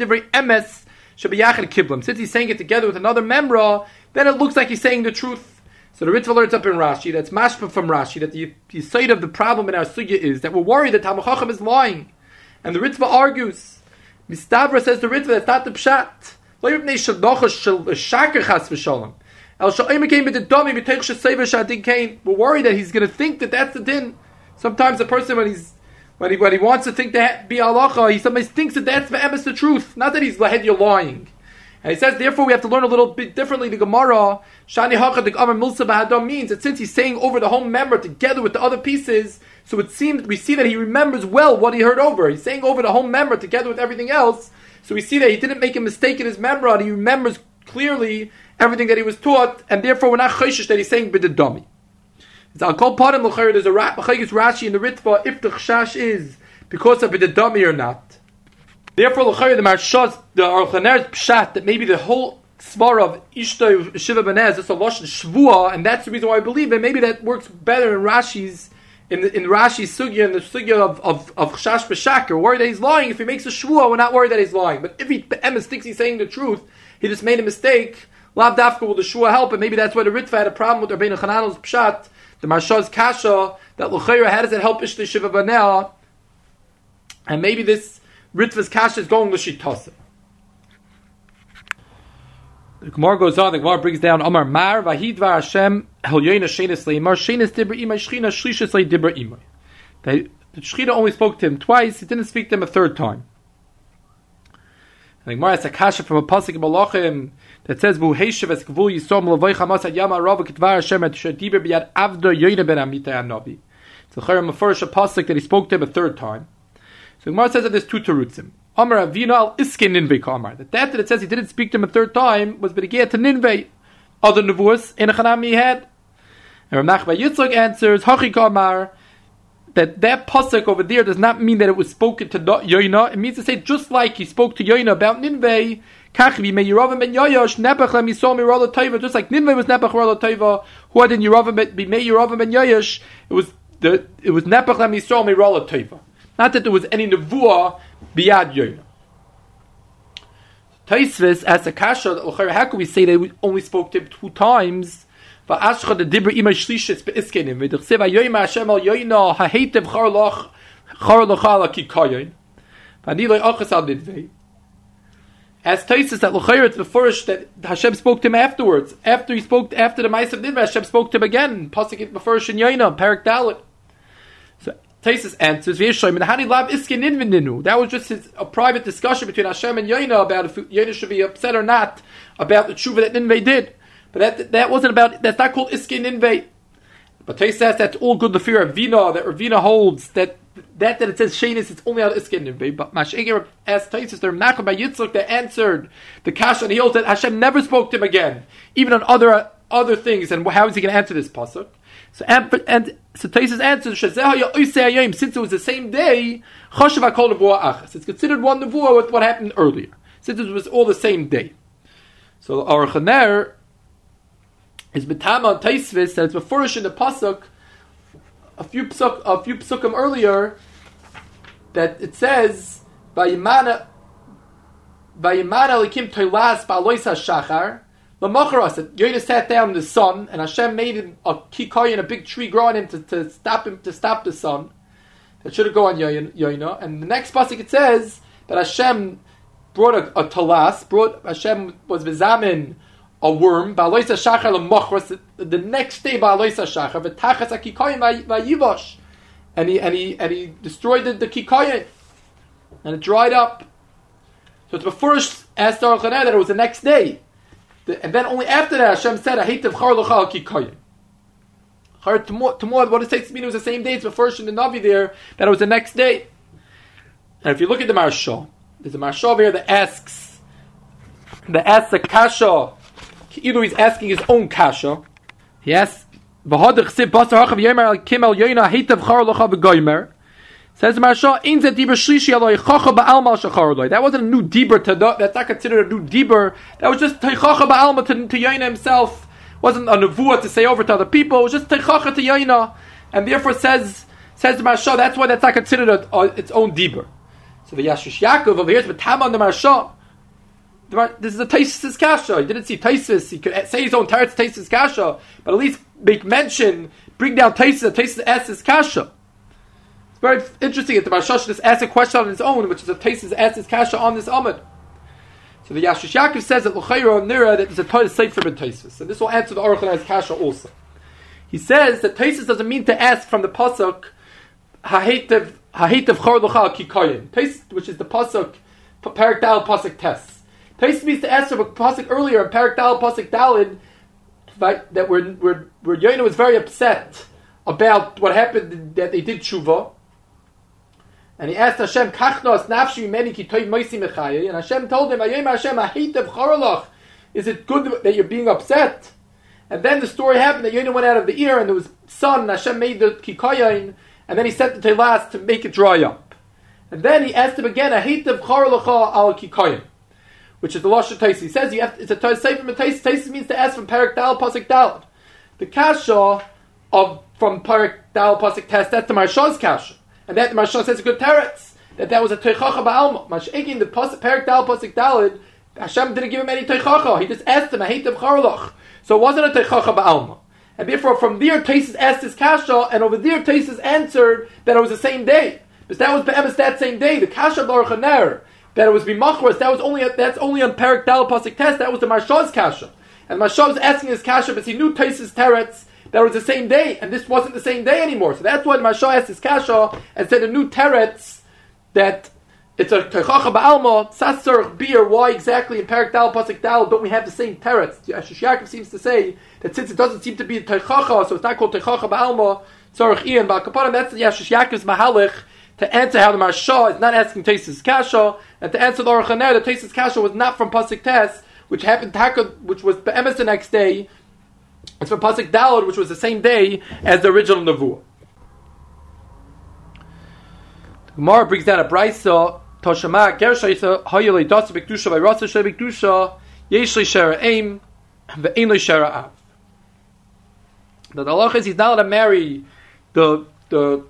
divrei emes kiblam? Since he's saying it together with another memra, then it looks like he's saying the truth. So the Ritva learns up in Rashi, that's mashpa from Rashi, that the, the side of the problem in our sugya is that we're worried that Talmud is lying. And the Ritva argues, Mistavra says the Ritva, that's not the pshat. We're worried that he's going to think that that's the din. Sometimes a person when he's when he when he wants to think that be halacha, he sometimes thinks that that's the truth. Not that he's you're lying. And he says, therefore, we have to learn a little bit differently. The Gemara, Shani Milsa means that since he's saying over the whole member together with the other pieces, so it seems we see that he remembers well what he heard over. He's saying over the whole member together with everything else. So we see that he didn't make a mistake in his memory, he remembers clearly everything that he was taught, and therefore we're not chayshish that he's saying bidadami. I'll call part of there's a Rashi in the Ritva if the chash is because of bidadami or not. Therefore, the Maharsha's, the Aruch Laner's pshat that maybe the whole svar of Ishto Shiva Benez is a Lashon Shvua, and that's the reason why I believe it. Maybe that works better in Rashi's in, the, in Rashi's sugya and the sugya of of, of chash worried that he's lying. If he makes a shvua, we're not worried that he's lying. But if he emes thinks he's saying the truth, he just made a mistake. Lav dafka will the shvua help? And maybe that's why the Ritva had a problem with Rabbeinu Chananel's pshat, the Maharsha's kasha that l'chayra how does it help Ishta Shiva Banel? And maybe this Ritva's kasha is going l'shitasa. The Gemara goes on. The Gemara brings down Omar Mar Vahidvar Hashem Helyena Shenis Leimar Shenis Dibra Imay Shchina Shlishas Le Dibra Imay. The Shechina only spoke to him twice. He didn't speak to him a third time. And the Gemara has a kasha from a pasuk in Malachim that says Vuheshev Es Gvul Yisom Lavoy Chamas Ad Yama Rav Ketvar Hashem Et Shadibra Biyad Avdo Yoyna Ben Amita Anavi. It's the Chayim Mefurish a pasuk that he spoke to him a third time. So the Gemara says that there's two terutzim. Amar Avina al Iskin Kamar. That that it says he didn't speak to him a third time was B'negiyah to Ninvei. Other nevuas in a Chanam he had. And Rav Nachman answers Hachi Kamar that that pasuk over there does not mean that it was spoken to Yoina. It means to say just like he spoke to Yoina about Ninvei. Kachvi me Yeravim ben Yoyosh Nebach lem Yisol Mirala Taiva. Just like Ninvei was Nebach Mirala Taiva. Who had in Yeravim be me Yeravim ben Yoyosh. It was the it was Nebach lem Yisol Mirala Taiva. Not that there was any nevuah biyad yoyna. Taisvis as a kasha, how can we say they only spoke to him two times? Va'ashcha the dibra ima shlishis be'iskenim. V'dichsev ha'yoyim Hashem al yoyna ha'hetev charloch charloch ala ki kayin. V'ani achas al nidvei. As Taisus that L'chayr it's beforish that Hashem spoke to him afterwards. After he spoke, after the Ma'asav Nidvei, Hashem spoke to him again. Pasuk it beforish in Yoina, Parak Dalit. Taisus answers, That was just his, a private discussion between Hashem and Yoina about if Yoina should be upset or not about the tshuva that Ninveh did. But that, that wasn't about, that's not called Iske Ninveh. But Taisus says that's all good the fear of Vina, that Ravina holds that that that it says Shanis, it's only out Iske Ninveh. But Mashegir asked Taisus, the Nachman by Yitzchak that answered the Kash and he holds that Hashem never spoke to him again, even on other other things. And how is he going to answer this pasuk? So and, so Taisus answers since it was the same day, It's considered one nevuah with what happened earlier, since it was all the same day. So our Chaner is Betama Taisvis that it's before in the pasuk a few psuk, a few psukim earlier that it says Vayimana Vayimana Likim Toilas Baloisa Shachar Lamacharas that Yoda sat down in the sun and Hashem made him a kikoy in a big tree growing him to, to stop him to stop the sun. That should have gone on Yoina. And the next pasuk it says that Hashem brought a, a talas, brought Hashem was vizamin a worm, Ba'aloisa Shachar l'mochras, the next day Ba'aloisa Shachar, v'tachas ha-kikoyin v'yivosh. And he, and, he, and he destroyed the, the kikoyin. And it dried up. So it's before asked Aruch that it was the next day. And then only after that Hashem said, I hate the l'chal kikoyin. Tomorrow, what does it takes it was the same day. It's before in the Navi there that it was the next day. And if you look at the Marshal, there's a Maharsha here that asks, that asks a kasha either he's asking his own kasha. He asks, "V'hadich sib basar hachav yomer al kimel yoyna hitav char locha v'goymer." Says Maharsha, "In zet diber shlishi aloy chacha ba'alma shachar. That wasn't a new diber to the, that's not considered a new diber. That was just teichacha ba'alma to, to Yoina himself. wasn't a nevuah to say over to other people. It was just teichacha to Yoina, and therefore says says Maharsha, that's why that's not considered a, a, its own diber. So the Yashish Yaakov over here is Tam on the Maharsha. This is a Taisis Kasha. He didn't see Taisis. He could say his own Taisis Kasha, but at least make mention, bring down Taisis, Taisis asks Kasha. Very interesting that the Marshash just asks a question on his own, which is a Taisis asks his Kasha on this Amud. So the Yashish Yaakov says that L'chayra Nira that there's a Torah Sefer ben Taisis, and this will answer the Aruch Kasha also. He says that Taisis doesn't mean to ask from the pasuk Hahetev Chor L'chal Kikoyin, which is the pasuk Parak Dal pasuk Test. Taisv means to ask from a pasuk earlier in Parak Dal pasuk Dalid that where where where Yoina was very upset about what happened that they did tshuva. And he asked Hashem, Kachnos nafshi meni ki toy moisi mechaye. And Hashem told him, Ayim Hashem, of charalach. Is it good that you're being upset? And then the story happened that Yoina went out of the ear and there was sun, and Hashem made the kikayin, and then he sent the telas to make it dry up. And then he asked him again, of charalacha al kikayin which is the Lashon Taisi. He says you have to, it's a Taisi from means to ask from Parak Dal Pasik Dal. The Kasha of from Parak Dal Pasik Test that's the Maharsha's Kasha, and that Maharsha says a good teretz that that was a Teichacha Ba'alma. Mashegin the Parak Dal Pasik Dalid. Hashem didn't give him any Teichacha. He just asked him, I hate the Charloch. So it wasn't a Teichacha Ba'alma. And therefore, from there, Taisis asked his kasha, and over there, Taisis answered that it was the same day. But that was Be'emes that same day. The kasha Baruch that it was bimachros, that was only that's only on Perik Dal Pasik test. That was the Maharsha's kasha, and Maharsha was asking his kasha, but he knew Taisis teretz that was the same day, and this wasn't the same day anymore. So that's why Maharsha asked his kasha and said a new teretz that it's a techacha ba'alma sasser beer. Why exactly in Perik Dal Pasik Dal don't we have the same teretz? Yaakov seems to say that since it doesn't seem to be techacha, so it's not called techacha ba'alma. Tzarich Ian Ba'kapanim. That's the Yashish Yaakov's mahalich to answer how the Maharsha is not asking Tesis Kasha, and to answer the Aruch Laner that Tesis Kasha was not from Pasik Tes, which happened which was Be'emes the next day. It's from Pasuk Dalad, which was the same day as the original Nevuah. Gemara brings down a Brisa, Toshama, Gershaisa, Hayele Dasa Bikdusha, Vairasa Sheh Bikdusha, Yeshli Shera Aim, Ve'inli Shera Av. The halach is he's not allowed to marry the the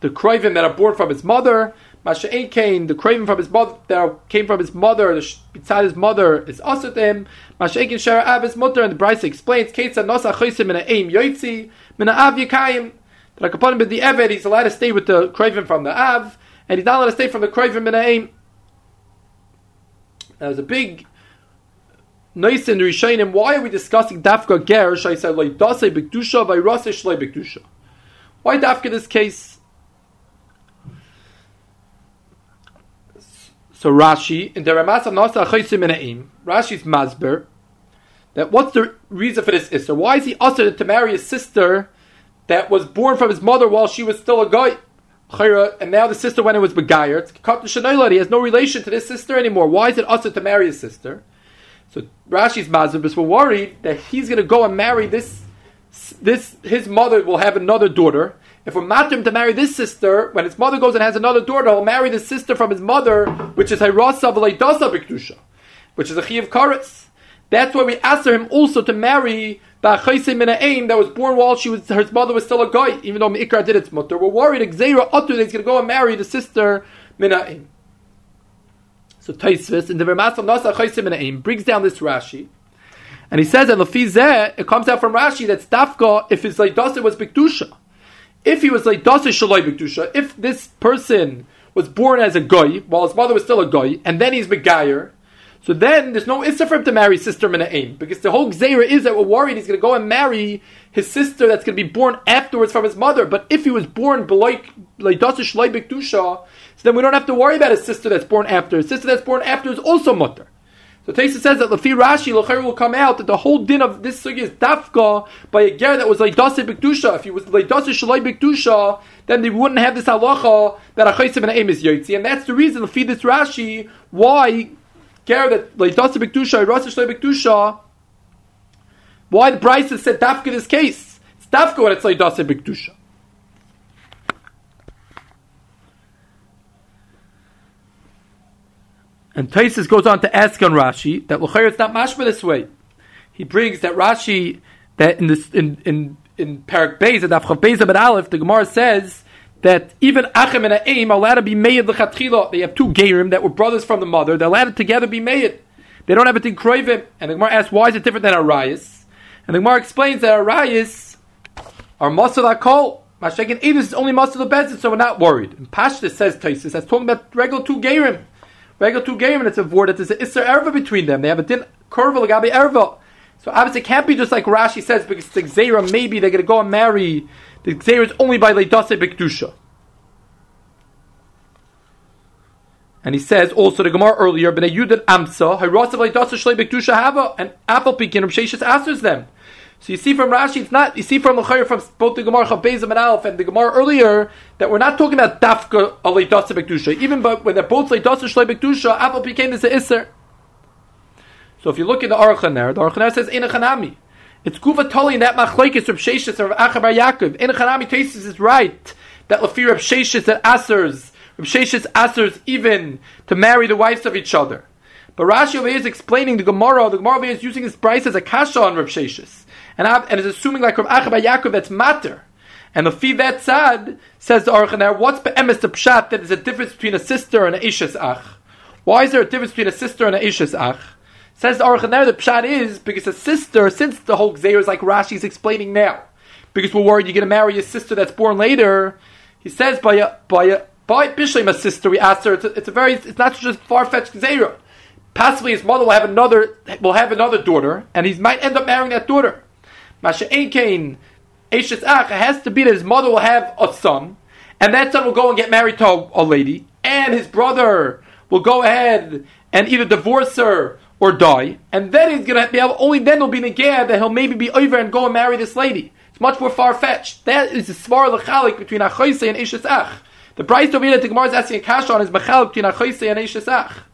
the kroivim that are born from his mother. Masha'en Kain, the craving from his mother that came from his mother, the beside his mother is also to him. Masha'en Kain Shara Av his mother, and the Bryce explains, Ketsa Nosa Chosim in a Aim Yoitzi, Mina Av Yikayim. That upon him the Eved, he's allowed to stay with the craving from the Av, and he's not allowed to stay from the craving in a Aim. There's a big nice in Rishayim. Why are we discussing Dafka Ger? Shai said like Dasei Bikdusha, Vairase Shlei Bikdusha. Why Dafka this case? So Rashi in the Ramasa Nasa Chaysim Rashi's Masber, that what's the reason for this Isser? Why is he ushered to marry a sister that was born from his mother while she was still a guy? And now the sister, when it was begayer, he has no relation to this sister anymore. Why is it ushered to marry his sister? So Rashi's Mazur is worried that he's going to go and marry this. This his mother will have another daughter, if we're matim to marry this sister, when his mother goes and has another daughter, he'll marry the sister from his mother, which is Hirasa V'leidasa Bikdusha, which is a Chi of Karetz. That's why we asked him also to marry Ba'achayse that was born while she was her mother was still a guy, even though Mikra did its mother. We're worried Xera Otu that he's going to go and marry the sister Mina'im. So Taisvis in the Vermasal Nasa Chayse Mina'im brings down this Rashi. And he says that Lafizeh, it comes out from Rashi that Stafka, if his Leidasa was Bikdusha. If he was Leidasa Shalai Bikdusha, if this person was born as a guy, while his mother was still a guy, and then he's Megayer, so then there's no issa for him to marry sister Mena'im, because the whole Gzeira is that we're worried he's going to go and marry his sister that's going to be born afterwards from his mother. But if he was born like so then we don't have to worry about his sister that's born after. His sister that's born after is also mutter. So Taisa says that Lafi Rashi Lachar will come out that the whole din of this sugi is dafka by a ger that was like dasa bikdusha. If he was like dasa shalai bikdusha, then they wouldn't have this halacha that a chaysim and aim is yotzi, and that's the reason Lafi this Rashi why ger that like dasa bikdusha, rasa shalai bikdusha. Why the Bryce said dafka this case? It's dafka when it's like dasa bikdusha. And Taisus goes on to ask on Rashi that L'chayr it's not mashma this way. He brings that Rashi that in this in in in Parak Beis at Afchav Beis Abed Aleph, the Gemara says that even Achem and Aim are allowed to be made lechatchila. They have two Gerim that were brothers from the mother. They're allowed to together be made. They don't have a thing kroivim. And the Gemara asks, why is it different than Arayas? And the Gemara explains that Arayas are Masal Akol. Mashakin Edis is only Masal Bezit, so we're not worried. And Pashtus says Taisus, that's talking about regular two Gerim. Regular two game and it's a word that there's an Isser Erva between them. They have a din Kurva Lagabi Erva. So obviously it can't be just like Rashi says because the Xera maybe they're going to go and marry. The Xera is only by Leidase Bikdusha. And he says also the Gemara earlier, Bnei Yudin Amsa, Hayrasav Leidase Shlei Bikdusha Hava, and Apple Pekin Rav answers them. So you see from Rashi, it's not. You see from Lechayr from both the Gemara Chabezim and Aleph and the Gemara earlier that we're not talking about Dafka Aleidasa Bekdusha. Even but when they're both Leidasa Shlei Bekdusha, Apple became this Isser. So if you look in the Aruch the Aruch says Inachanami. It's Kuva Toli in that Machlekes Reb Sheshis or Acha bar Yaakov. Inachanami Tesis is right that Lafir Reb Sheshis that Asers Reb Sheshis Asers even to marry the wives of each other. But Rashi over here is explaining the Gemara. The Gemara over here is using this price as a kasha on Reb Sheshis and, and is assuming like Rav Acha Yaakov that's matter. And the fi that sad says the Aruch what's be'emes the pshat that there's a difference between a sister and a ishes ach? Why is there a difference between a sister and a ishes ach? Says the Aruch the pshat is because a sister, since the whole gzeir is like Rashi's explaining now, because we're worried you're going to marry a sister that's born later. He says by a by a by Bishlam, a sister, we asked her. It's a, it's a very it's not just far fetched gzeira. Possibly his mother will have another will have another daughter, and he might end up marrying that daughter. Masha Einkein Eshes Ach has to be that his mother will have a son, and that son will go and get married to a, a lady, and his brother will go ahead and either divorce her or die, and then he's going to be able, only then will be negad that he'll maybe be over and go and marry this lady. It's much more far fetched. That is the svar lechalik between Achoise and Eshes Ach. The price over here that the Gemara is asking a cash on is mechalik between Achoise and Eshes Ach.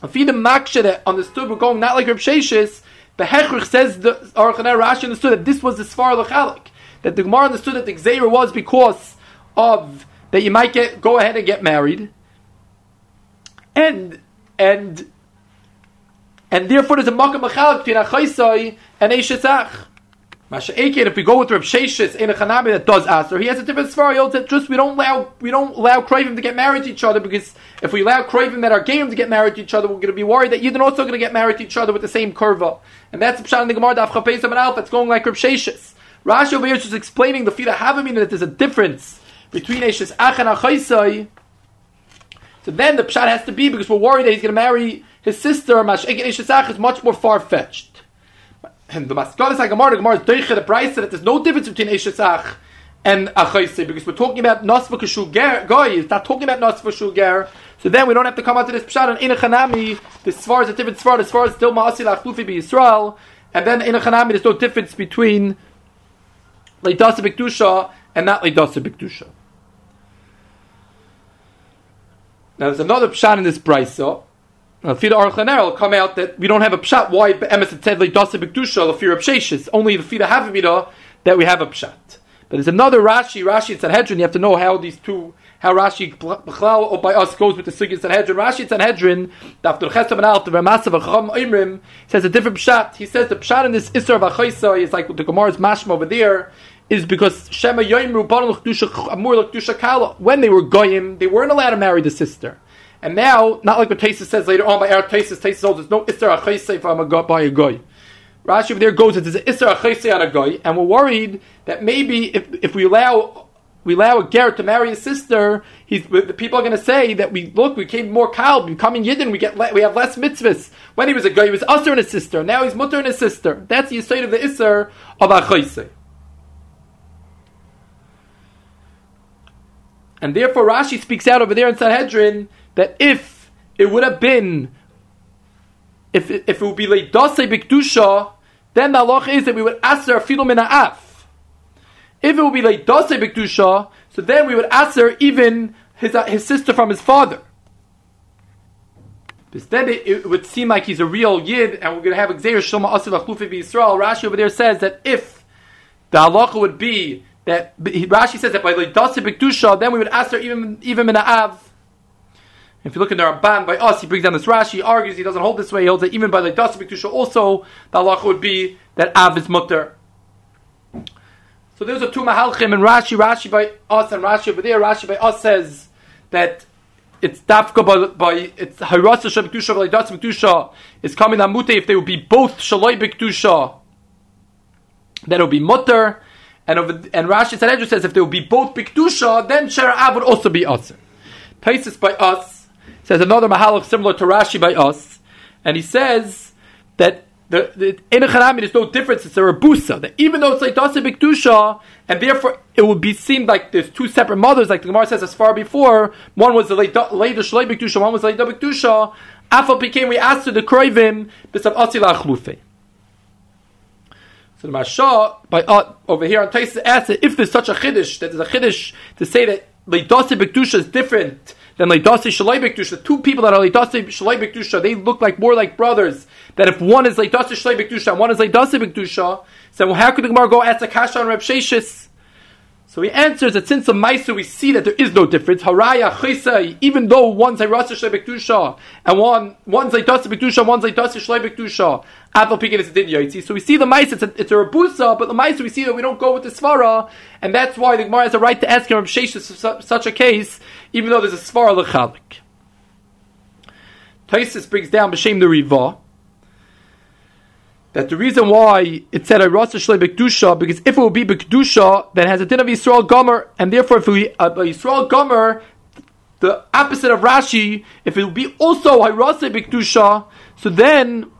The maksha that understood we're going not like Reb Sheshis, the Hechrich says the Aruch Rashi understood that this was the Sfar Lechalik. That the Gemara understood that the Gzeira was because of that you might get go ahead and get married. And and and therefore there's a Makam Machalik between Achaisai and Eishetzach. Masha Ekin, if we go with Rav Sheshis in a Chanabi that does aser, he has a different svar. He holds that just we don't allow we don't allow Cravim to get married to each other because if we allow Cravim that are game to get married to each other, we're going to be worried that Yidden also going to get married to each other with the same kurva. And that's the pshat in the Gemara Daf Chapes and Alf that's going like Rav Sheshis. Rashi over here is just explaining the Fida Havamina that there's a difference between Eshes Ach and Achaisai. So then the pshat has to be because we're worried that he's going to marry his sister. Mash Ekin Eshes Ach is much more far fetched. And the Maskalis HaGemara, the Gemara is doiche the price that there's no difference between Eishesach and Achaisi, because we're talking about Nosva Kashu Goy, it's not talking about Nosva Kashu so then we don't have to come out to this Pshat on Inachanami, the Svar is a different Svar, the Svar is still Ma'asi Lachlufi Be and then Inachanami there's no difference between Leidasa Bikdusha and not Leidasa Bikdusha. Now there's another Pshat in this Brisa, Fida Aruch Laner will come out that we don't have a pshat. Why emes it said like dasa bekdusha lefir absheshes? Only the fida havamida that we have a pshat. But there's another Rashi, Rashi and Sanhedrin. You have to know how these two, how Rashi or by us goes with the Sugi and Sanhedrin. Rashi Sanhedrin, after Chesam and Alf, the Ramasav of Chacham Imrim, says a different pshat. He says the pshat in this Isra of Achaisa is like the Gemara's mashma over there, is because Shema Yoimru Amur Kala. When they were goyim, they weren't allowed to marry the sister. And now, not like what Taisa says later on by our Taisa, Taisa says there's no Isra Achaisa if I'm a go, by a goy. Rashi over there goes there's an Isra Achaisa on a goy, and we're worried that maybe if, if we allow we allow a Garrett to marry his sister, he's, the people are going to say that we look, we came more kal, becoming Yidden, we get we have less mitzvahs. When he was a guy, he was usher and his sister. Now he's mutter and his sister. That's the state of the isser of achaysei. And therefore, Rashi speaks out over there in Sanhedrin that if it would have been, if if it would be like dase bikdusha, then the halacha is that we would aser afilu min af. If it would be like dase bikdusha, so then we would aser even his uh, his sister from his father. Instead, it, it, would seem like he's a real yid, and we're going to have Xer Shoma Asil Achlufi Yisrael. Rashi over there says that if the halacha would be that Rashi says that by the Dasi Bikdusha, then we would ask her even even in. If you look in the Ramban by us, he brings down this Rashi, argues he doesn't hold this way. He holds that even by the Dasi Bikdusha, also the halacha would be that Av is mutter. So there's a two mahalchim and Rashi, Rashi by us and Rashi over there. Rashi by us says that it's dafka by, by it's harasa shabikdusha by dasi bikdusha is coming on mute if they would be both shaloi bikdusha, then it would be mutter. And over, and Rashi Sanhedrin says if they would be both Bikdusha, then Shera'av would also be Aser. Taisis by us says another Mahalach similar to Rashi by us, and he says that the, the in a Chanami there's no difference. It's a rebusa that even though it's like Dasa Bikdusha, and therefore it would be seemed like there's two separate mothers, like the Gemara says as far before. One was the later Shlei Bikdusha, one was the later Bikdusha. Afal became we asked to the Kroivim b'sav Asila Achlufe. So the Masha by uh, over here on Taisa asks if there's such a chiddush that there's a chiddush to say that Leidasi Bekdusha is different than Leidasi Shalai Bekdusha. Two people that are Leidasi Shalai Bekdusha, they look like more like brothers. That if one is Leidasi Shalai Bekdusha and one is Leidasi Bekdusha, so how could the Gemara go ask a kasha on Reb Sheshis? So he answers that since the Maisa we see that there is no difference. Haraya Chisa, even though one's Hayrasa Shlei Bekdusha and one one's Zaitasa Bekdusha, one's Zaitasa Shlei Bekdusha, Apple Pikin is a Din Yaitzi. So we see the Maisa, it's a, it's a Rabusa, but the Maisa we see that we don't go with the Svara, and that's why the Gemara has a right to ask him of Sheshes such a case, even though there's a Svara Lechalik. Taisis brings down B'Shem the Riva that the reason why it said Rasa Shlei Bekdusha, because if it would be Bekdusha, then has a din of Yisrael Gomer, and therefore if we uh, Yisrael Gomer, the opposite of Rashi, if it would be also Hirasa Bekdusha, so then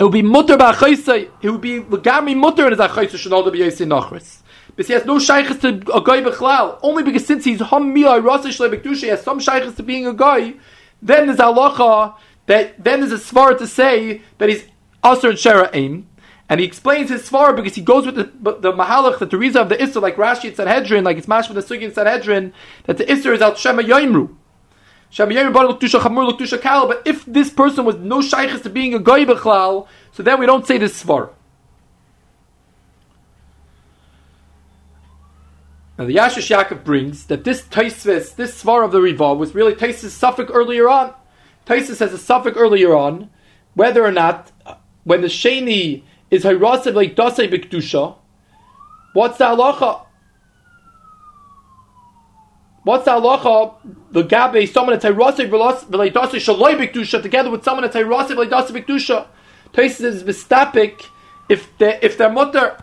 it would be Mutter Ba'achaisa, it would be Legami Mutter in his Achaisa Shanol B'Yosei Nachris. But he has no shaykhs to a guy b'chlal. Only because since he's hamiyah rasa shlei bekdusha, he has some shaykhs to being a guy. Then there's halacha that then there's a svar to say that he's Aser and Shera Aim. And he explains his svar because he goes with the, the mahalach that the reason of the Isser, like Rashi and Sanhedrin, like it's mash with the Sugi and Sanhedrin, that the Isser is out Shema Yoimru. Shema Yoimru bar l'ktusha chamur. But if this person was no shaykhis to being a goy b'chlal, so then we don't say this svar. Now the Yashish Yaakov brings that this Taisvis, this svar of the Riva, was really Taisvis suffix earlier on. Taisvis has a suffix earlier on, whether or not uh, when the sheni is hayrasev like dasei b'kedusha, what's the halacha? What's the halacha? The gabe someone that's hayrasev v'lay dasei shaloi b'kedusha together with someone that's hayrasev v'lay dasei b'kedusha. Taisus is mistapik if they if their mother.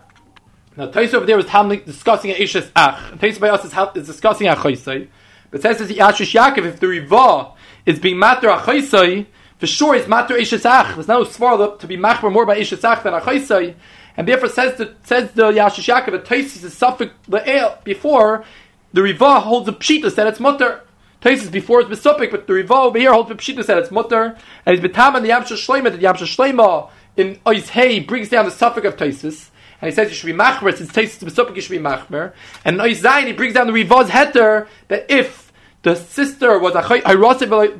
Now Taisus over there is discussing a ishes ach. Taisus by us is, is discussing a chaysay. But says that the Ashish Yaakov if the riva is being matter a chaysay for sure, it's matter ishesach. There's no svar to be machmer more by ishesach than achaisai, and therefore says the says the Yashish Yaakov that Taisis is suffix the before the Riva holds a pshitas that it's mutter. Taisis before it's besupik, but the Riva over here holds a pshitas that it's mutter, and it's betam and the Yamsha Shleima that the Yamsha Shleima in Ois brings down the suffix of Taisis. And he says you should be machmer since is besupik, you should be machmer. And Ois Zayin he brings down the Riva's heter that if the sister was a shaloi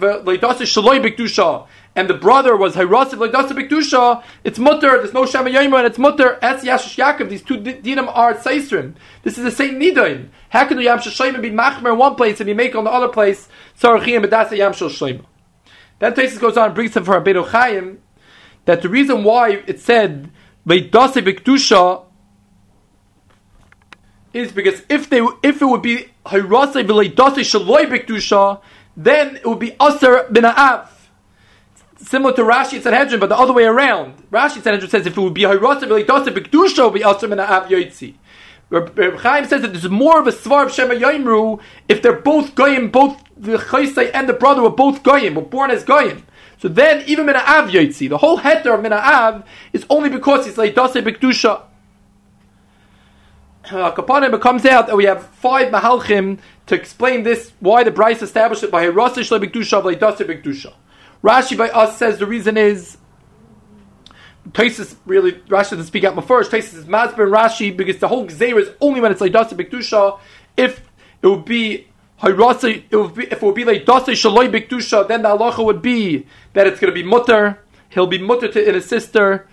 and the brother was Hirasiv like Dasa Bikdusha, it's mutter, there's no Shema Yomer, and it's mutter, Es Yashish Yaakov, these two dinim are Seisrim. This is the same Nidain. How can the Yam Shashayim be Machmer in one place and be make on the other place, Sarachim Bedasa Yam Shashayim? Then Tesis goes on and brings him for Abedu Chaim, that the reason why it said, Veidase Bikdusha, is because if they if it would be Hirase V'leidase Shaloi Bikdusha, then it would be Aser Bin similar to Rashi Sanhedrin, but the other way around. Rashi Sanhedrin says if it would be Hirasa V'leidasa B'Kedusha, it would be Asr Min Av Yoitzi. Reb Chaim says that there's more of a svar of Shema Yoimru if they're both goyim, both the Chaisai and the brother were both goyim, were born as goyim. So then, even Mina Av Yoitzi, the whole heter of Mina Av is only because he's like Dase B'Kedusha. Uh, Kapanim, comes out that we have five Mahalchim to explain this, why the Bryce established it by Hirasa Shle B'Kedusha, V'leidase B'Kedusha. Rashi by us says the reason is Taisus really Rashi doesn't speak out first. Taisus is Masber Rashi because the whole Gzeir is only when it's like Dasa Bikdusha. If it would be it would be if it would be like Dasa Shaloi Bikdusha, then the halacha would be that it's going to be mutter. He'll be mutter to his sister.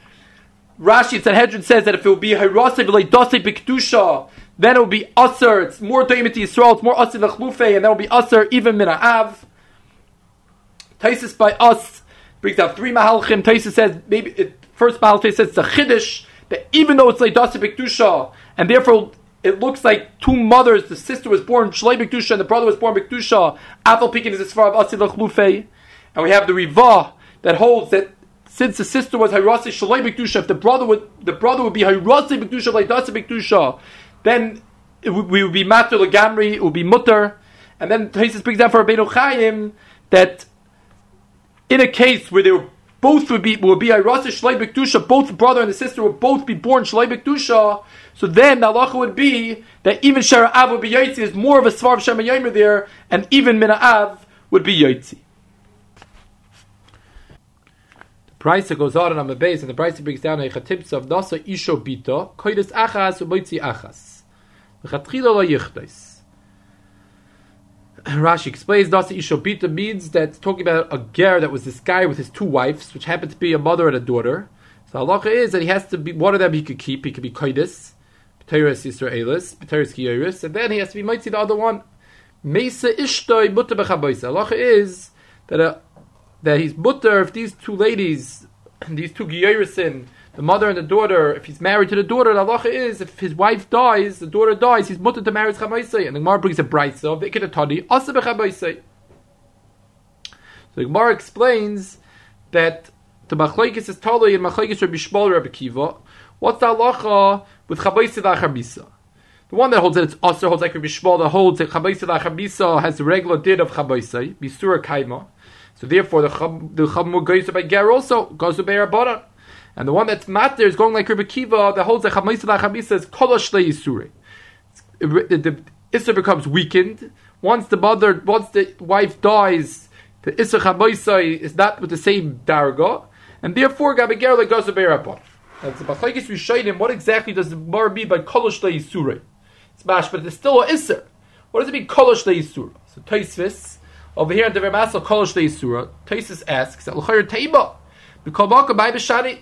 Rashi Sanhedrin says that if it would be Hirasa like Dasa Bikdusha, then it would be Aser. It's more Daimit Yisrael. It's more Aser Lechlufe, and that would be Aser even Mina Av. Taisus by us brings out three mahalchim. Taisus says maybe it, first mahalchim says it's a chiddush that even though it's like dasa bikdusha and therefore it looks like two mothers. The sister was born shlei bikdusha and the brother was born bikdusha. Apple picking is as far of asilach lufe, and we have the rivah that holds that since the sister was hayrasi shlei bikdusha, if the brother would the brother would be hayrasi bikdusha like dasa bikdusha, then would, we would be matter legamri. It would be mutter. And then Taisus brings down for Rabbeinu Chaim that in a case where they were both would be would be Irasa Shlei Bekdusha, both brother and the sister would both be born Shlei Bekdusha, so then the halacha would be that even Shara Av would be Yaitzi, is more of a Svar of Shema there, and even Mina Av would be Yaitzi. The price goes on and on the base, and the price brings down a chatibs of Nasa Isho Bito, Koides Achas, Uboitzi Achas. The Chatchila Lo. Rashi explains Nasi Ishobita means that talking about a ger that was this guy with his two wives, which happened to be a mother and a daughter. So halacha is that he has to be one of them he could keep. He could be koidis, Pteris Yisraelis, Pteris Kiyoris, and then he has to be mighty the other one. Mesa Ishtoi Mutter. Halacha is that a, that he's mutter if these two ladies, these two Giyorisin, the mother and the daughter, if he's married to the daughter, the halacha is if his wife dies, the daughter dies, he's mutter to marry chamaisei. And the Gemara brings a brayso of ikidatani asa bechamaisei. So the Gemara explains that the machlekes is tali and machlekes Rabbi Shmuel Rabbi Kiva. What's the halacha with chabaisei lachabisa? The one that holds that it's also holds like Rabbi Shmuel that holds that chabaisei lachabisa has the regular did of chabaisei bisura kaima. So therefore, the chab the chab goes by ger also goes to bear a and the one that's matter is going like Rabbi Kiva that holds that Chamisa Chamisa is Kolosh Yisuri. The, the Issa becomes weakened. Once the mother, once the wife dies, the Issa Chamaisa is not with the same Darga, and therefore Gabiger like goes to Berapon. That's the Bachlaikis Rishayim. What exactly does the Bar mean by Kolosh Yisuri? It's mash, but it's still an Issa. What does it mean Kolosh Yisura? So Taisvis over here in the Vermasel Kolosh Yisura, Taisis asks that L'chayr Teiba. The Kalbaka by Bishani.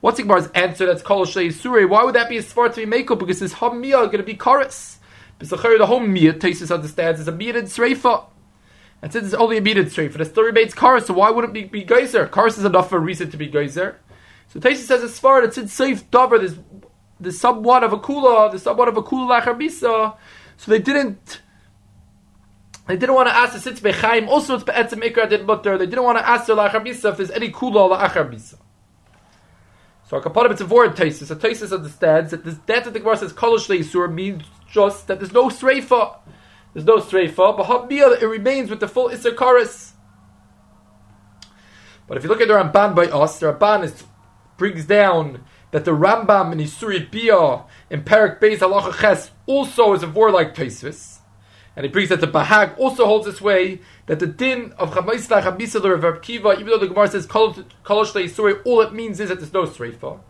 What's the Gemara's answer? That's Kol Sure. Why would that be a svar to be mako? Because his hom mia going to be chorus. B'sachar the hom mia, Taisus understands, is a miyad sreifa. And since it's only a miyad sreifa, the still remains chorus. So why wouldn't it be, be geyser? Chorus is enough for a reason to be geyser. So Taisus says a svar that's in safe davar. There's there's somewhat of a kula, there's somewhat of a kula lachar So they didn't. They didn't want to ask the sitz bechaim. Also, it's be'etzem ikra did mutter. They didn't want to ask the lachar if there's any kula lachar so a kapanim it's a word tasis. So tasis understands that this death that the Gemara says kolosh leisur means just that there's no streifa. There's no streifa, but habiyah it remains with the full isser But if you look at the Ramban by us, the Ramban is, brings down that the Rambam in Isuri Bia in Perak Beis Halacha Ches also is a word like. And he brings that the Bahag also holds this way that the din of Chamaisla Chamisah of Rav Kiva, even though the Gemara says Kolosh Yisuri, all it means is that there's no Sreifa.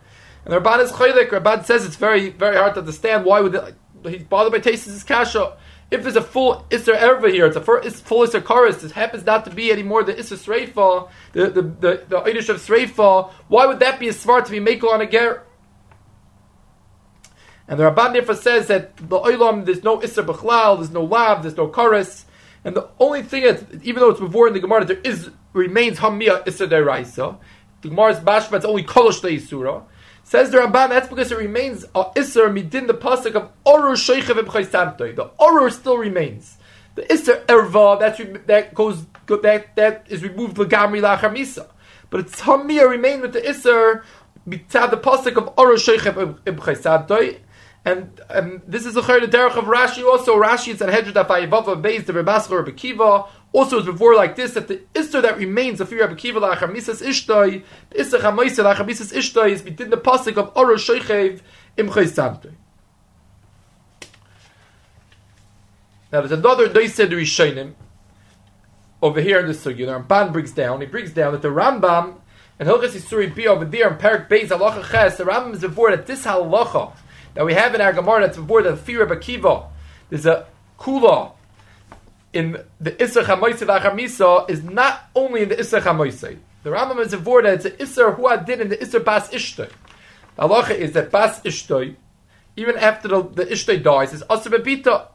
And Ramban is Chaylik, Ramban says it's very, very hard to understand why would it, he's bothered by tasting his kasha. if there's a full Isser Erva here, it's a full Isser Karis, this happens not to be anymore the Isser Sreifa, the, the, the, the Eidish of Sreifa, why would that be a smart to be Mekel on a Ger? And the Ramban therefore says that the Olam, there's no Isser Bechlal, there's no Lav, there's no Karis, and the only thing that, even though it's before in the Gemara, there is, remains Hamia Isser Deraisa, the Gemara's Bashma, it's only Kolosh Isura, Says the Ramban, that's because it remains uh, a Isser midin the pasuk of Orur Sheikhav Ibchaisamtoi. The Orur still remains. The Isser Erva, that's, that goes, that, that is removed the Lagamri Lachar Misa. But it's Hamir remain with the Isser mitzad the pasuk of Orur Sheikhav Ibchaisamtoi. And this is a the derech of Rashi also. Rashi is at Hedjud Afayivava based the Rebasler Bekiva. Also, it's before like this that the Isser that remains of Bekiva lachar misas ishtoi, the Isser chamaisa lachar misas ishtoi is within the pasuk of Oro Shoichev Imchay Samtoi. Now, there's another Doised Rishonim over here in the Sugi. The Ramban brings down. He brings down that the Rambam and Hilchas Yisuri B over there in Perak Beis Halacha Ches. The Rambam is before that this halacha that we have in our Gemara that's before the fear of Akiva. There's a kula in the Isser Chamoisei V'Achamisa is not only in the Isser Chamoisei. The Rambam is before that it's an Isser who did in the Isser Bas Ishtoi. The halacha is that Bas Ishtoi, even after the, the Ishtoi dies, is Asr Bebita.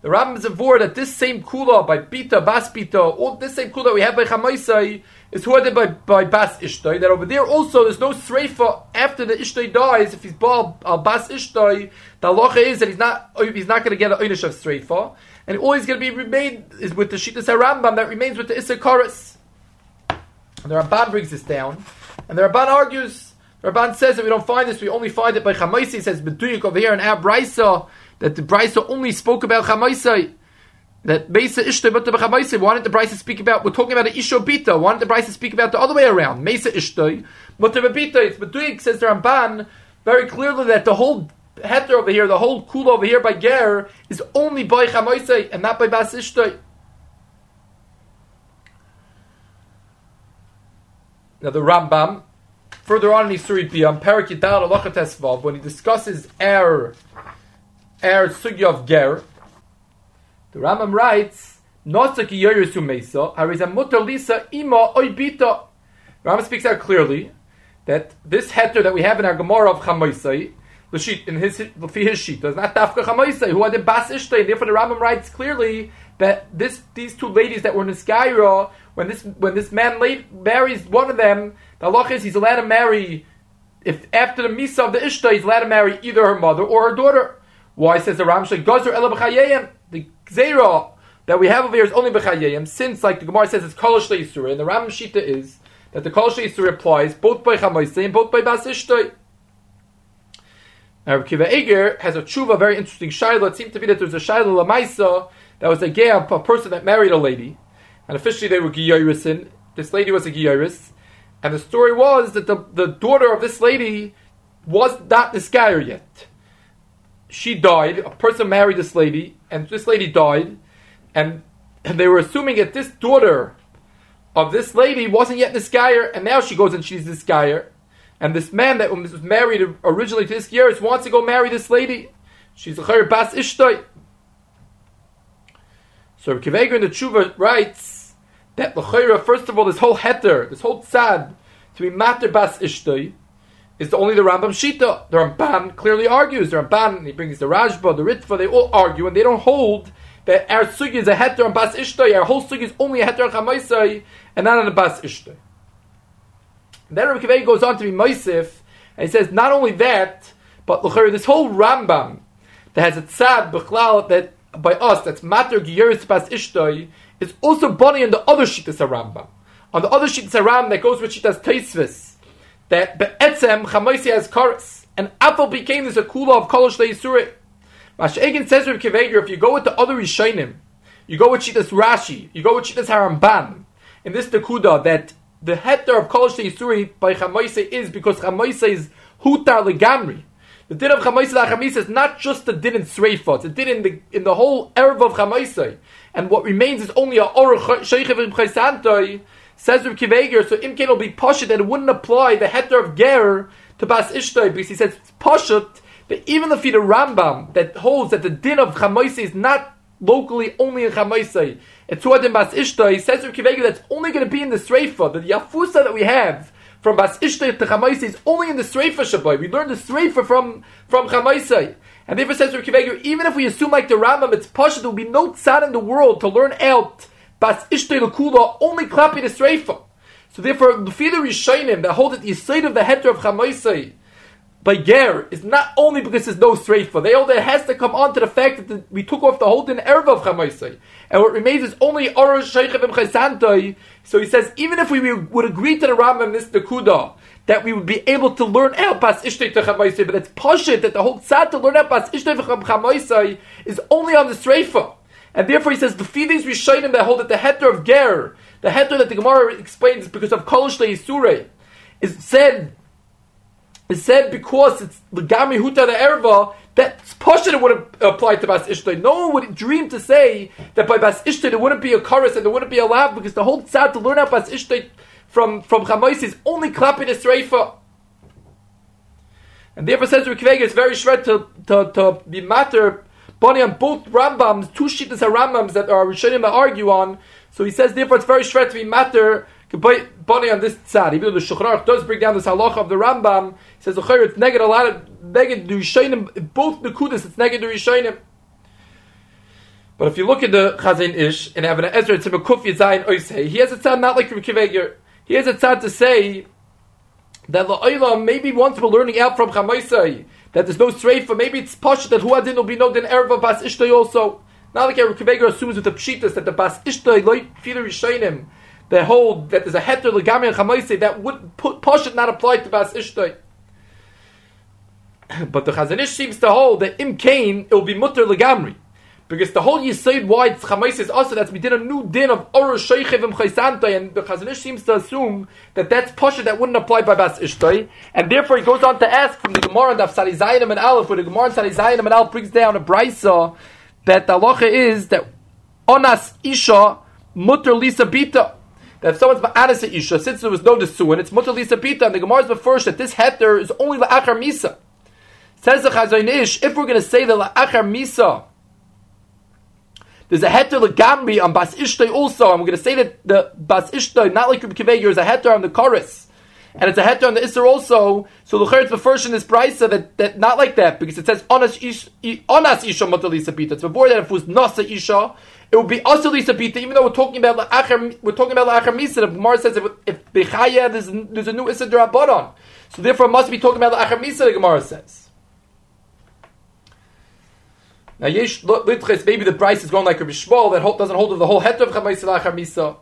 The Rambam is before that this same kula by Bita, Bas Bita, all this same kula we have by Chamoisei is who by, by Bas Ishtoi, that over there. Also there's no Sreifa after the Ishtoi dies, if he's Baal al uh, Bas Ishtoi, the halacha is that he's not, oh, he's not going to get an Einish of Sreifa, and all he's going to be remain is with the Shittas Rambam that remains with the Issa Chorus. And the Ramban brings this down, and the Ramban argues, the Ramban says that we don't find this, we only find it by Chamaisi, says, Beduyuk over here in our Brisa, that the Brisa only spoke about Chamaisi that Mesa Ishta but the wanted the Bryce speak about we're talking about the Isho Bita, wanted the Bryce speak about the other way around. Mesa Ishta, but the Bita, it's Beduik says the Ramban very clearly that the whole heter over here, the whole kula over here by Ger is only by Chamoise and not by Bas Ishta. Now the Rambam, further on in his Isuri Biyam, Parakidal Alachat when he discusses er sugya of Ger, the Rambam writes, Nosaki Yorusu Mesa, Hariza Mutter Ima Oibita. Rambam speaks out clearly that this heter that we have in our Gemara of Chamoisai, in his his shita is not Dafka Chamoisai, who are the Bas Ishtay, therefore the Rambam writes clearly that this these two ladies that were in the Skyra, when this when this man late marries one of them, the halach is he's allowed to marry if after the misa of the Ishta, he's allowed to marry either her mother or her daughter. Why says the Ramshay Gazer Ela the Zera that we have over here is only B'chayayim, since, like the Gemara says, it's Kolosh Yisura, and the Ram Shita is that the Kolosh Yisura applies both by Chamaisei and both by Bas Ishtoi. Now, Kiva Eger has a tshuva, very interesting shaila. It seemed to be that there was a shaila lamaisa that was a gay a person that married a lady, and officially they were giyairisin. This lady was a giyaris, and the story was that the, the daughter of this lady was not the guy yet she died, a person married this lady, and this lady died, and, and they were assuming that this daughter of this lady wasn't yet Niskayer, and now she goes and she's Niskayer. And this man that was married originally to this year wants to go marry this lady. She's a Chayr Bas Ishtoi. So Kiveger in the Tshuva writes that L'chayra, first of all, this whole heter, this whole tzad, to be matter Bas Ishtoi, is only the Rambam Shita. The Ramban clearly argues. The Ramban, he brings the Rashba, the Ritva, they all argue, and they don't hold that our sugi is a heter on bas ishtay. Our whole sugi is only a heter on chamaisai, and not on a bas ishtay. Then Rabbi Kivei goes on to be Moisif, and he says not only that, but this whole Rambam that has a tzad b'chlal that by us that's matter giyeris bas ishtay is also bunny in the other shittas Rambam. On the other shittas Rambam that goes with shittas Taisvis that be'etzem chamoisi has chorus, and apple became this a kula of kolosh le'yisuri. Masha'egin says Reb Kiveger, if you go with the other Rishonim, you go with Shitas Rashi, you go with Shitas Haramban, in this Tekuda, that the heter of kolosh le'yisuri by chamoisi is because chamoisi is hutar legamri. The din of chamoisi la'chamis is not just the din in Sreifa, it's a din in the, in the whole erev of chamoisi. And what remains is only a or sheikhev chesantoi, Says Reb Kiveger, so Imken will be poshut that it wouldn't apply the heter of ger to Bas Ishtoi because he says poshut that even the feet of Rambam that holds that the din of Chamoisi is not locally only in Chamaisai. It's Huadim Bas Ishta. He says to Kivega that's only going to be in the Sreifa. The Yafusa that we have from Bas Ishta to Chamaisai is only in the Sreifa Shabbai. We learned the Sreifa from, from Chamaisai. And therefore says to Kivega, even if we assume like the Rambam, it's Pasha, there will be no tzad in the world to learn out Bas Ishta Lakula, only clapping the Sreifa. So therefore, the Fida Rishainim that hold that the side of the heter of Chamaisai by Ger is not only because there's no Sreifa, they that it has to come on to the fact that the, we took off the whole din Erev of Chamaisai. And what remains is only Orosh Sheikhevim Chesantoi. So he says, even if we would agree to the Rambam this Kuda, that we would be able to learn out Bas Ishtay to Chamaisai, but it's Pashit that the whole tzad to learn out Bas Ishtay to Chamaisai is only on the Sreifa. And therefore he says, the feelings we shine him that hold that the heter of Ger, the heter that the Gemara explains because of Kolosh Le'Yisure, is said is said because it's the Gami Huta the Erva, that Pasha would apply to Bas Ishtay. No one would dream to say that by Bas Ishtay there wouldn't be a chorus and there wouldn't be a laugh because the whole tzad to learn out Bas Ishtay from, from Chamais is only clapping a Sreifa. And therefore says Rikvega, it's very shred to, to, to be matter Bonnie on both Rambams, two shittas Rambams that are Rishonim argue on. So he says, therefore, it's very shred to be matter. Bonnie on this side. Even though the Shulchan does break down this halacha of the Rambam, he says, it's negative a lot of negative Rishonim, both the Kudas, it's negative Rishonim. But if you look at the Chazon Ish and have Ezra, it's a Kuf Yizayin Oisei, he has a tzad not like Reb Akiva Eiger. He has a tzad to say that La'olam maybe once we're learning out from Chamaisai that there's no streifa, maybe it's posh that huadin will be no din erva bas ishtay also. Now like Reb Akiva Eiger assumes with the pshitas that the bas ishtay loy fider that hold that there's a heter legami and chamaise that would put posh not apply to bas ishtay. But the Chazon Ish seems to hold that im kain it will be mutter legamri. Because the whole Yisaid why Chamais is also that we did a new din of Oro Sheichev and and the Chazon Ish seems to assume that that's Pasha that wouldn't apply by Bas Ishtay, and therefore he goes on to ask from the Gemara and Sari Zayinim and Aleph, where the Gemara and Zayinim and Aleph brings down a brisa that the halacha is that Onas Isha Mutter Lisa Bita. That if someone's Ma'anis Isha, since there was no Nesuin, it's Mutter Lisa Bita, and the Gemara is first that this heter is only La'achar Misa. Says the Chazon Ish, if we're going to say the La'achar Misa, there's a heter legamri on Bas Ishtay also, and we're going to say that the Bas Ishtay, not like Rabbi Akiva Eiger, is a heter on the chorus. And it's a heter on the Isser also. So the is the first in this brisa that, that not like that because it says onas isha matalisa pita. It's before that if it was nasa isha, it would be asalisa pita. Even though we're talking about la'achar, we're talking about la'achar misa. The Gemara says if, if bechaya there's, there's a new Isser on. So therefore, it must be talking about la'achar misa. The Gemara says. Now, yesh litches, maybe the price is going like a Shmuel that doesn't hold of the whole het of Chamay Salachar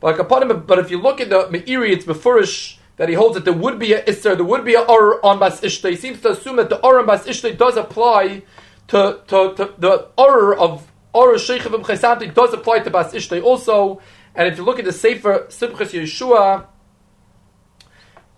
But, but if you look at the Meiri, it's Mefurish that he holds that there would be a Isser, there would be a Or on Bas Ishtay. He seems to assume that the Or on Bas Ishtay does apply to, to, to the Or of Or Sheikhim Chesantik does apply to Bas Ishtay also. And if you look at the Sefer Simchas Yeshua,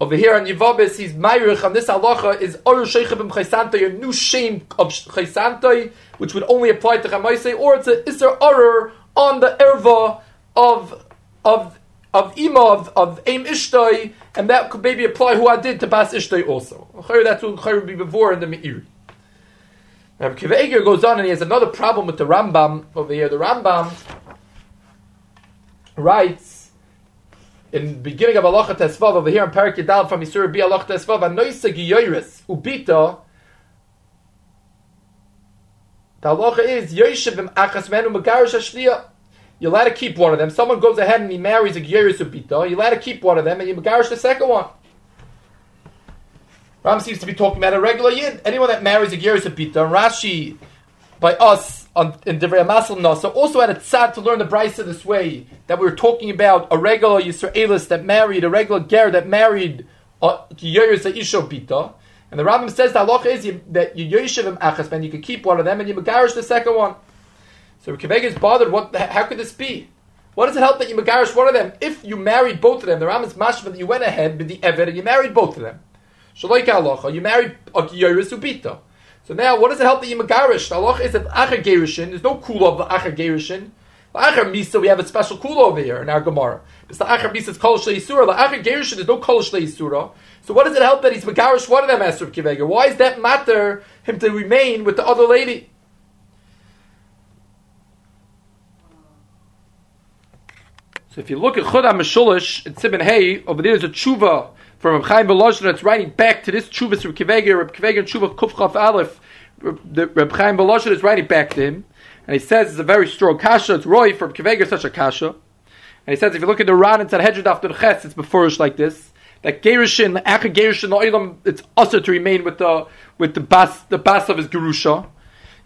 over here on Yevamos, he's Mayrich on this halacha is Oru Sheichabim Chaysantay, a new shame of Chaysantay, which would only apply to Chamaisei, or it's a Isser Orur on the Erva of of of Ima of, of and that could maybe apply who I did to Bas Ishtay also. That's what would be before in the Meiri. Rabbi Kiva goes on and he has another problem with the Rambam over here. The Rambam writes in beginning of Allah Tesvav over here in Parak Yadal from Yisur Bi Allah Tesvav Anoisa Giyoris Ubita the halacha is Yoshevim Achas Menu Megarish Ashliya. You're allowed to keep one of them. Someone goes ahead and he marries a Giyoris Ubita. You're allowed to keep one of them and you Megarish the second one. Ram seems to be talking about a regular yid. Anyone that marries a Giyoris Ubita, Rashi by us on, in Divrei Masal Nasa also had a tzad to learn the brisa this way that we were talking about a regular Yisraelis that married a regular ger that married uh, Yeris Isho Bita. And the Rambam says the halacha is you, that you Yeshivim Achas, man, you can keep one of them and you Megarish the second one. So Akiva Eiger is bothered. What? How could this be? What does it help that you Megarish one of them if you married both of them? The Rambam is mashma that you went ahead with the Eved and you married both of them. Shalaika halacha, you married a Yeris Ubita. So now, what does it help that you megarish? The halacha is that acher gerushin. There's no kula of the acher gerushin. The acher misa, we have a special kula over here in our Gemara. It's the acher misa, is kol shleisura. The acher gerushin is no kol shleisura. So what does it help that he's megarish one of them, Master of Akiva Eiger? Why is that matter him to remain with the other lady? So if you look at Chut HaMeshulash, and Sibin Hay, over there is a tshuva from Reb Chaim Volozhin that's writing back to this tshuva from Akiva Eiger, Reb Akiva Eiger tshuva Kuf Chaf Aleph, Reb Chaim Volozhin is writing back to him, and he says it's a very strong kasha, it's Roy from Akiva Eiger such a kasha, and he says if you look at the Ran, it's at after the Ches, it's beforish like this, that Gerishin, after Gerishin, Oilam, it's also to remain with the, with the bas, the bas of his Gerusha,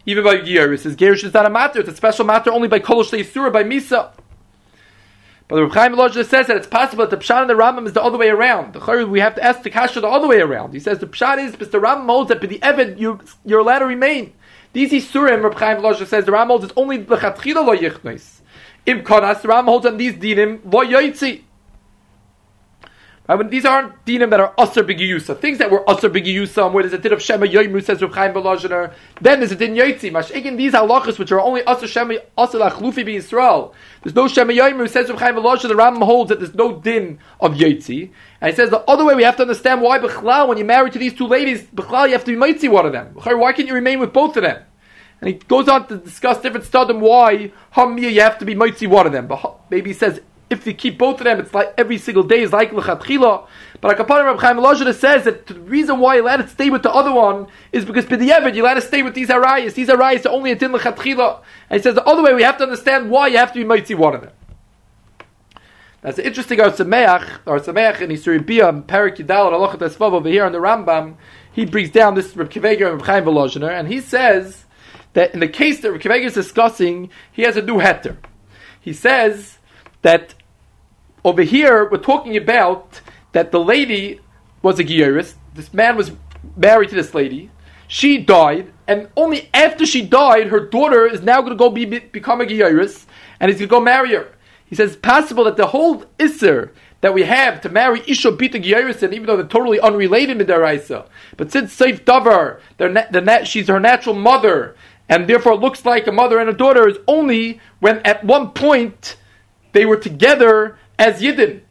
even by Gerishin, says Gerishin is not a matter, it's a special matter only by Kolosh Surah, by Misa. But the Reb Chaim Volozhin says that it's possible that the Pshat and the Rambam is the other way around. The we have to ask the Kasha the other way around. He says the Pshat is because the Rambam holds that the Eved you, you're allowed to remain. These Isurim, Reb Chaim Volozhin says the Rambam holds it's only the Chatchila lo yichnois. Im Konas, the Rambam holds on these dinim lo yoitzi. Right? These aren't dinim that are usher b'giyusa. Things that were usher b'giyusa, where there's a din of Shema Yoimru, says Reb Chaim. Then there's a din Yoitzi. Mash'ikin, these halachas, which are only usher Shema, usher lachlufi b'Yisrael. There's no Shema Yoimru, says Reb Chaim. The Rambam holds that there's no din of Yoitzi. And he says the other way we have to understand why Bechlal, when you're married to these two ladies, Bechlal, you have to be Moitzi one of them. Why can't you remain with both of them? And he goes on to discuss different studim why Hamir you have to be Moitzi one of them. But maybe he says if you keep both of them, it's like every single day is like lechatchila. But Akapanim Reb Chaim Elazar says that the reason why you let it stay with the other one is because b'di'evid you let it stay with these arayas. These arayas are only a din lechatchila. And he says the other way we have to understand why you have to be mitzi one of them. That's interesting Or Sameach, Or Sameach in Yisurim Bia, Perik Yidal, Alochat Esvav over here on the Rambam. He brings down this Reb Akiva Eiger and Reb Chaim Volozhiner, and he says that in the case that Reb Akiva Eiger is discussing, he has a new heter. He says that over here we're talking about that the lady was a Gieris, this man was married to this lady, she died, and only after she died, her daughter is now going to go be, become a Gieris, and he's going to go marry her. He says it's possible that the whole Isser that we have to marry Isha Bita and even though they're totally unrelated in Daraisa, but since Seif Davar, na- she's her natural mother, and therefore looks like a mother and a daughter, is only when at one point they were together as Yidden.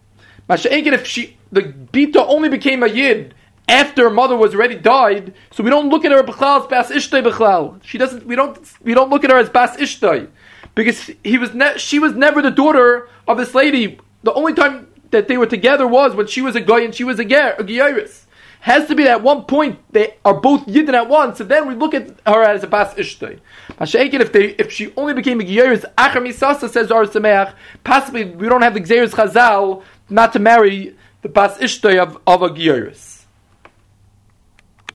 If she, the Bita only became a Yid after her mother was already died, so we don't look at her as Bas Ishtay Bechlal. She doesn't, we don't, we don't look at her as Bas Ishtay. Because he was ne- she was never the daughter of this lady. The only time that they were together was when she was a guy and she was a ger, a Geiris. Has to be that one point they are both Yidden at once, and then we look at her as a pas Ishtay. Masha'ekin, if they if she only became a Geiris, Acher Misasa says Or Sameach, possibly we don't have the Xeris Chazal not to marry the pas Ishtay of, of a Geiris.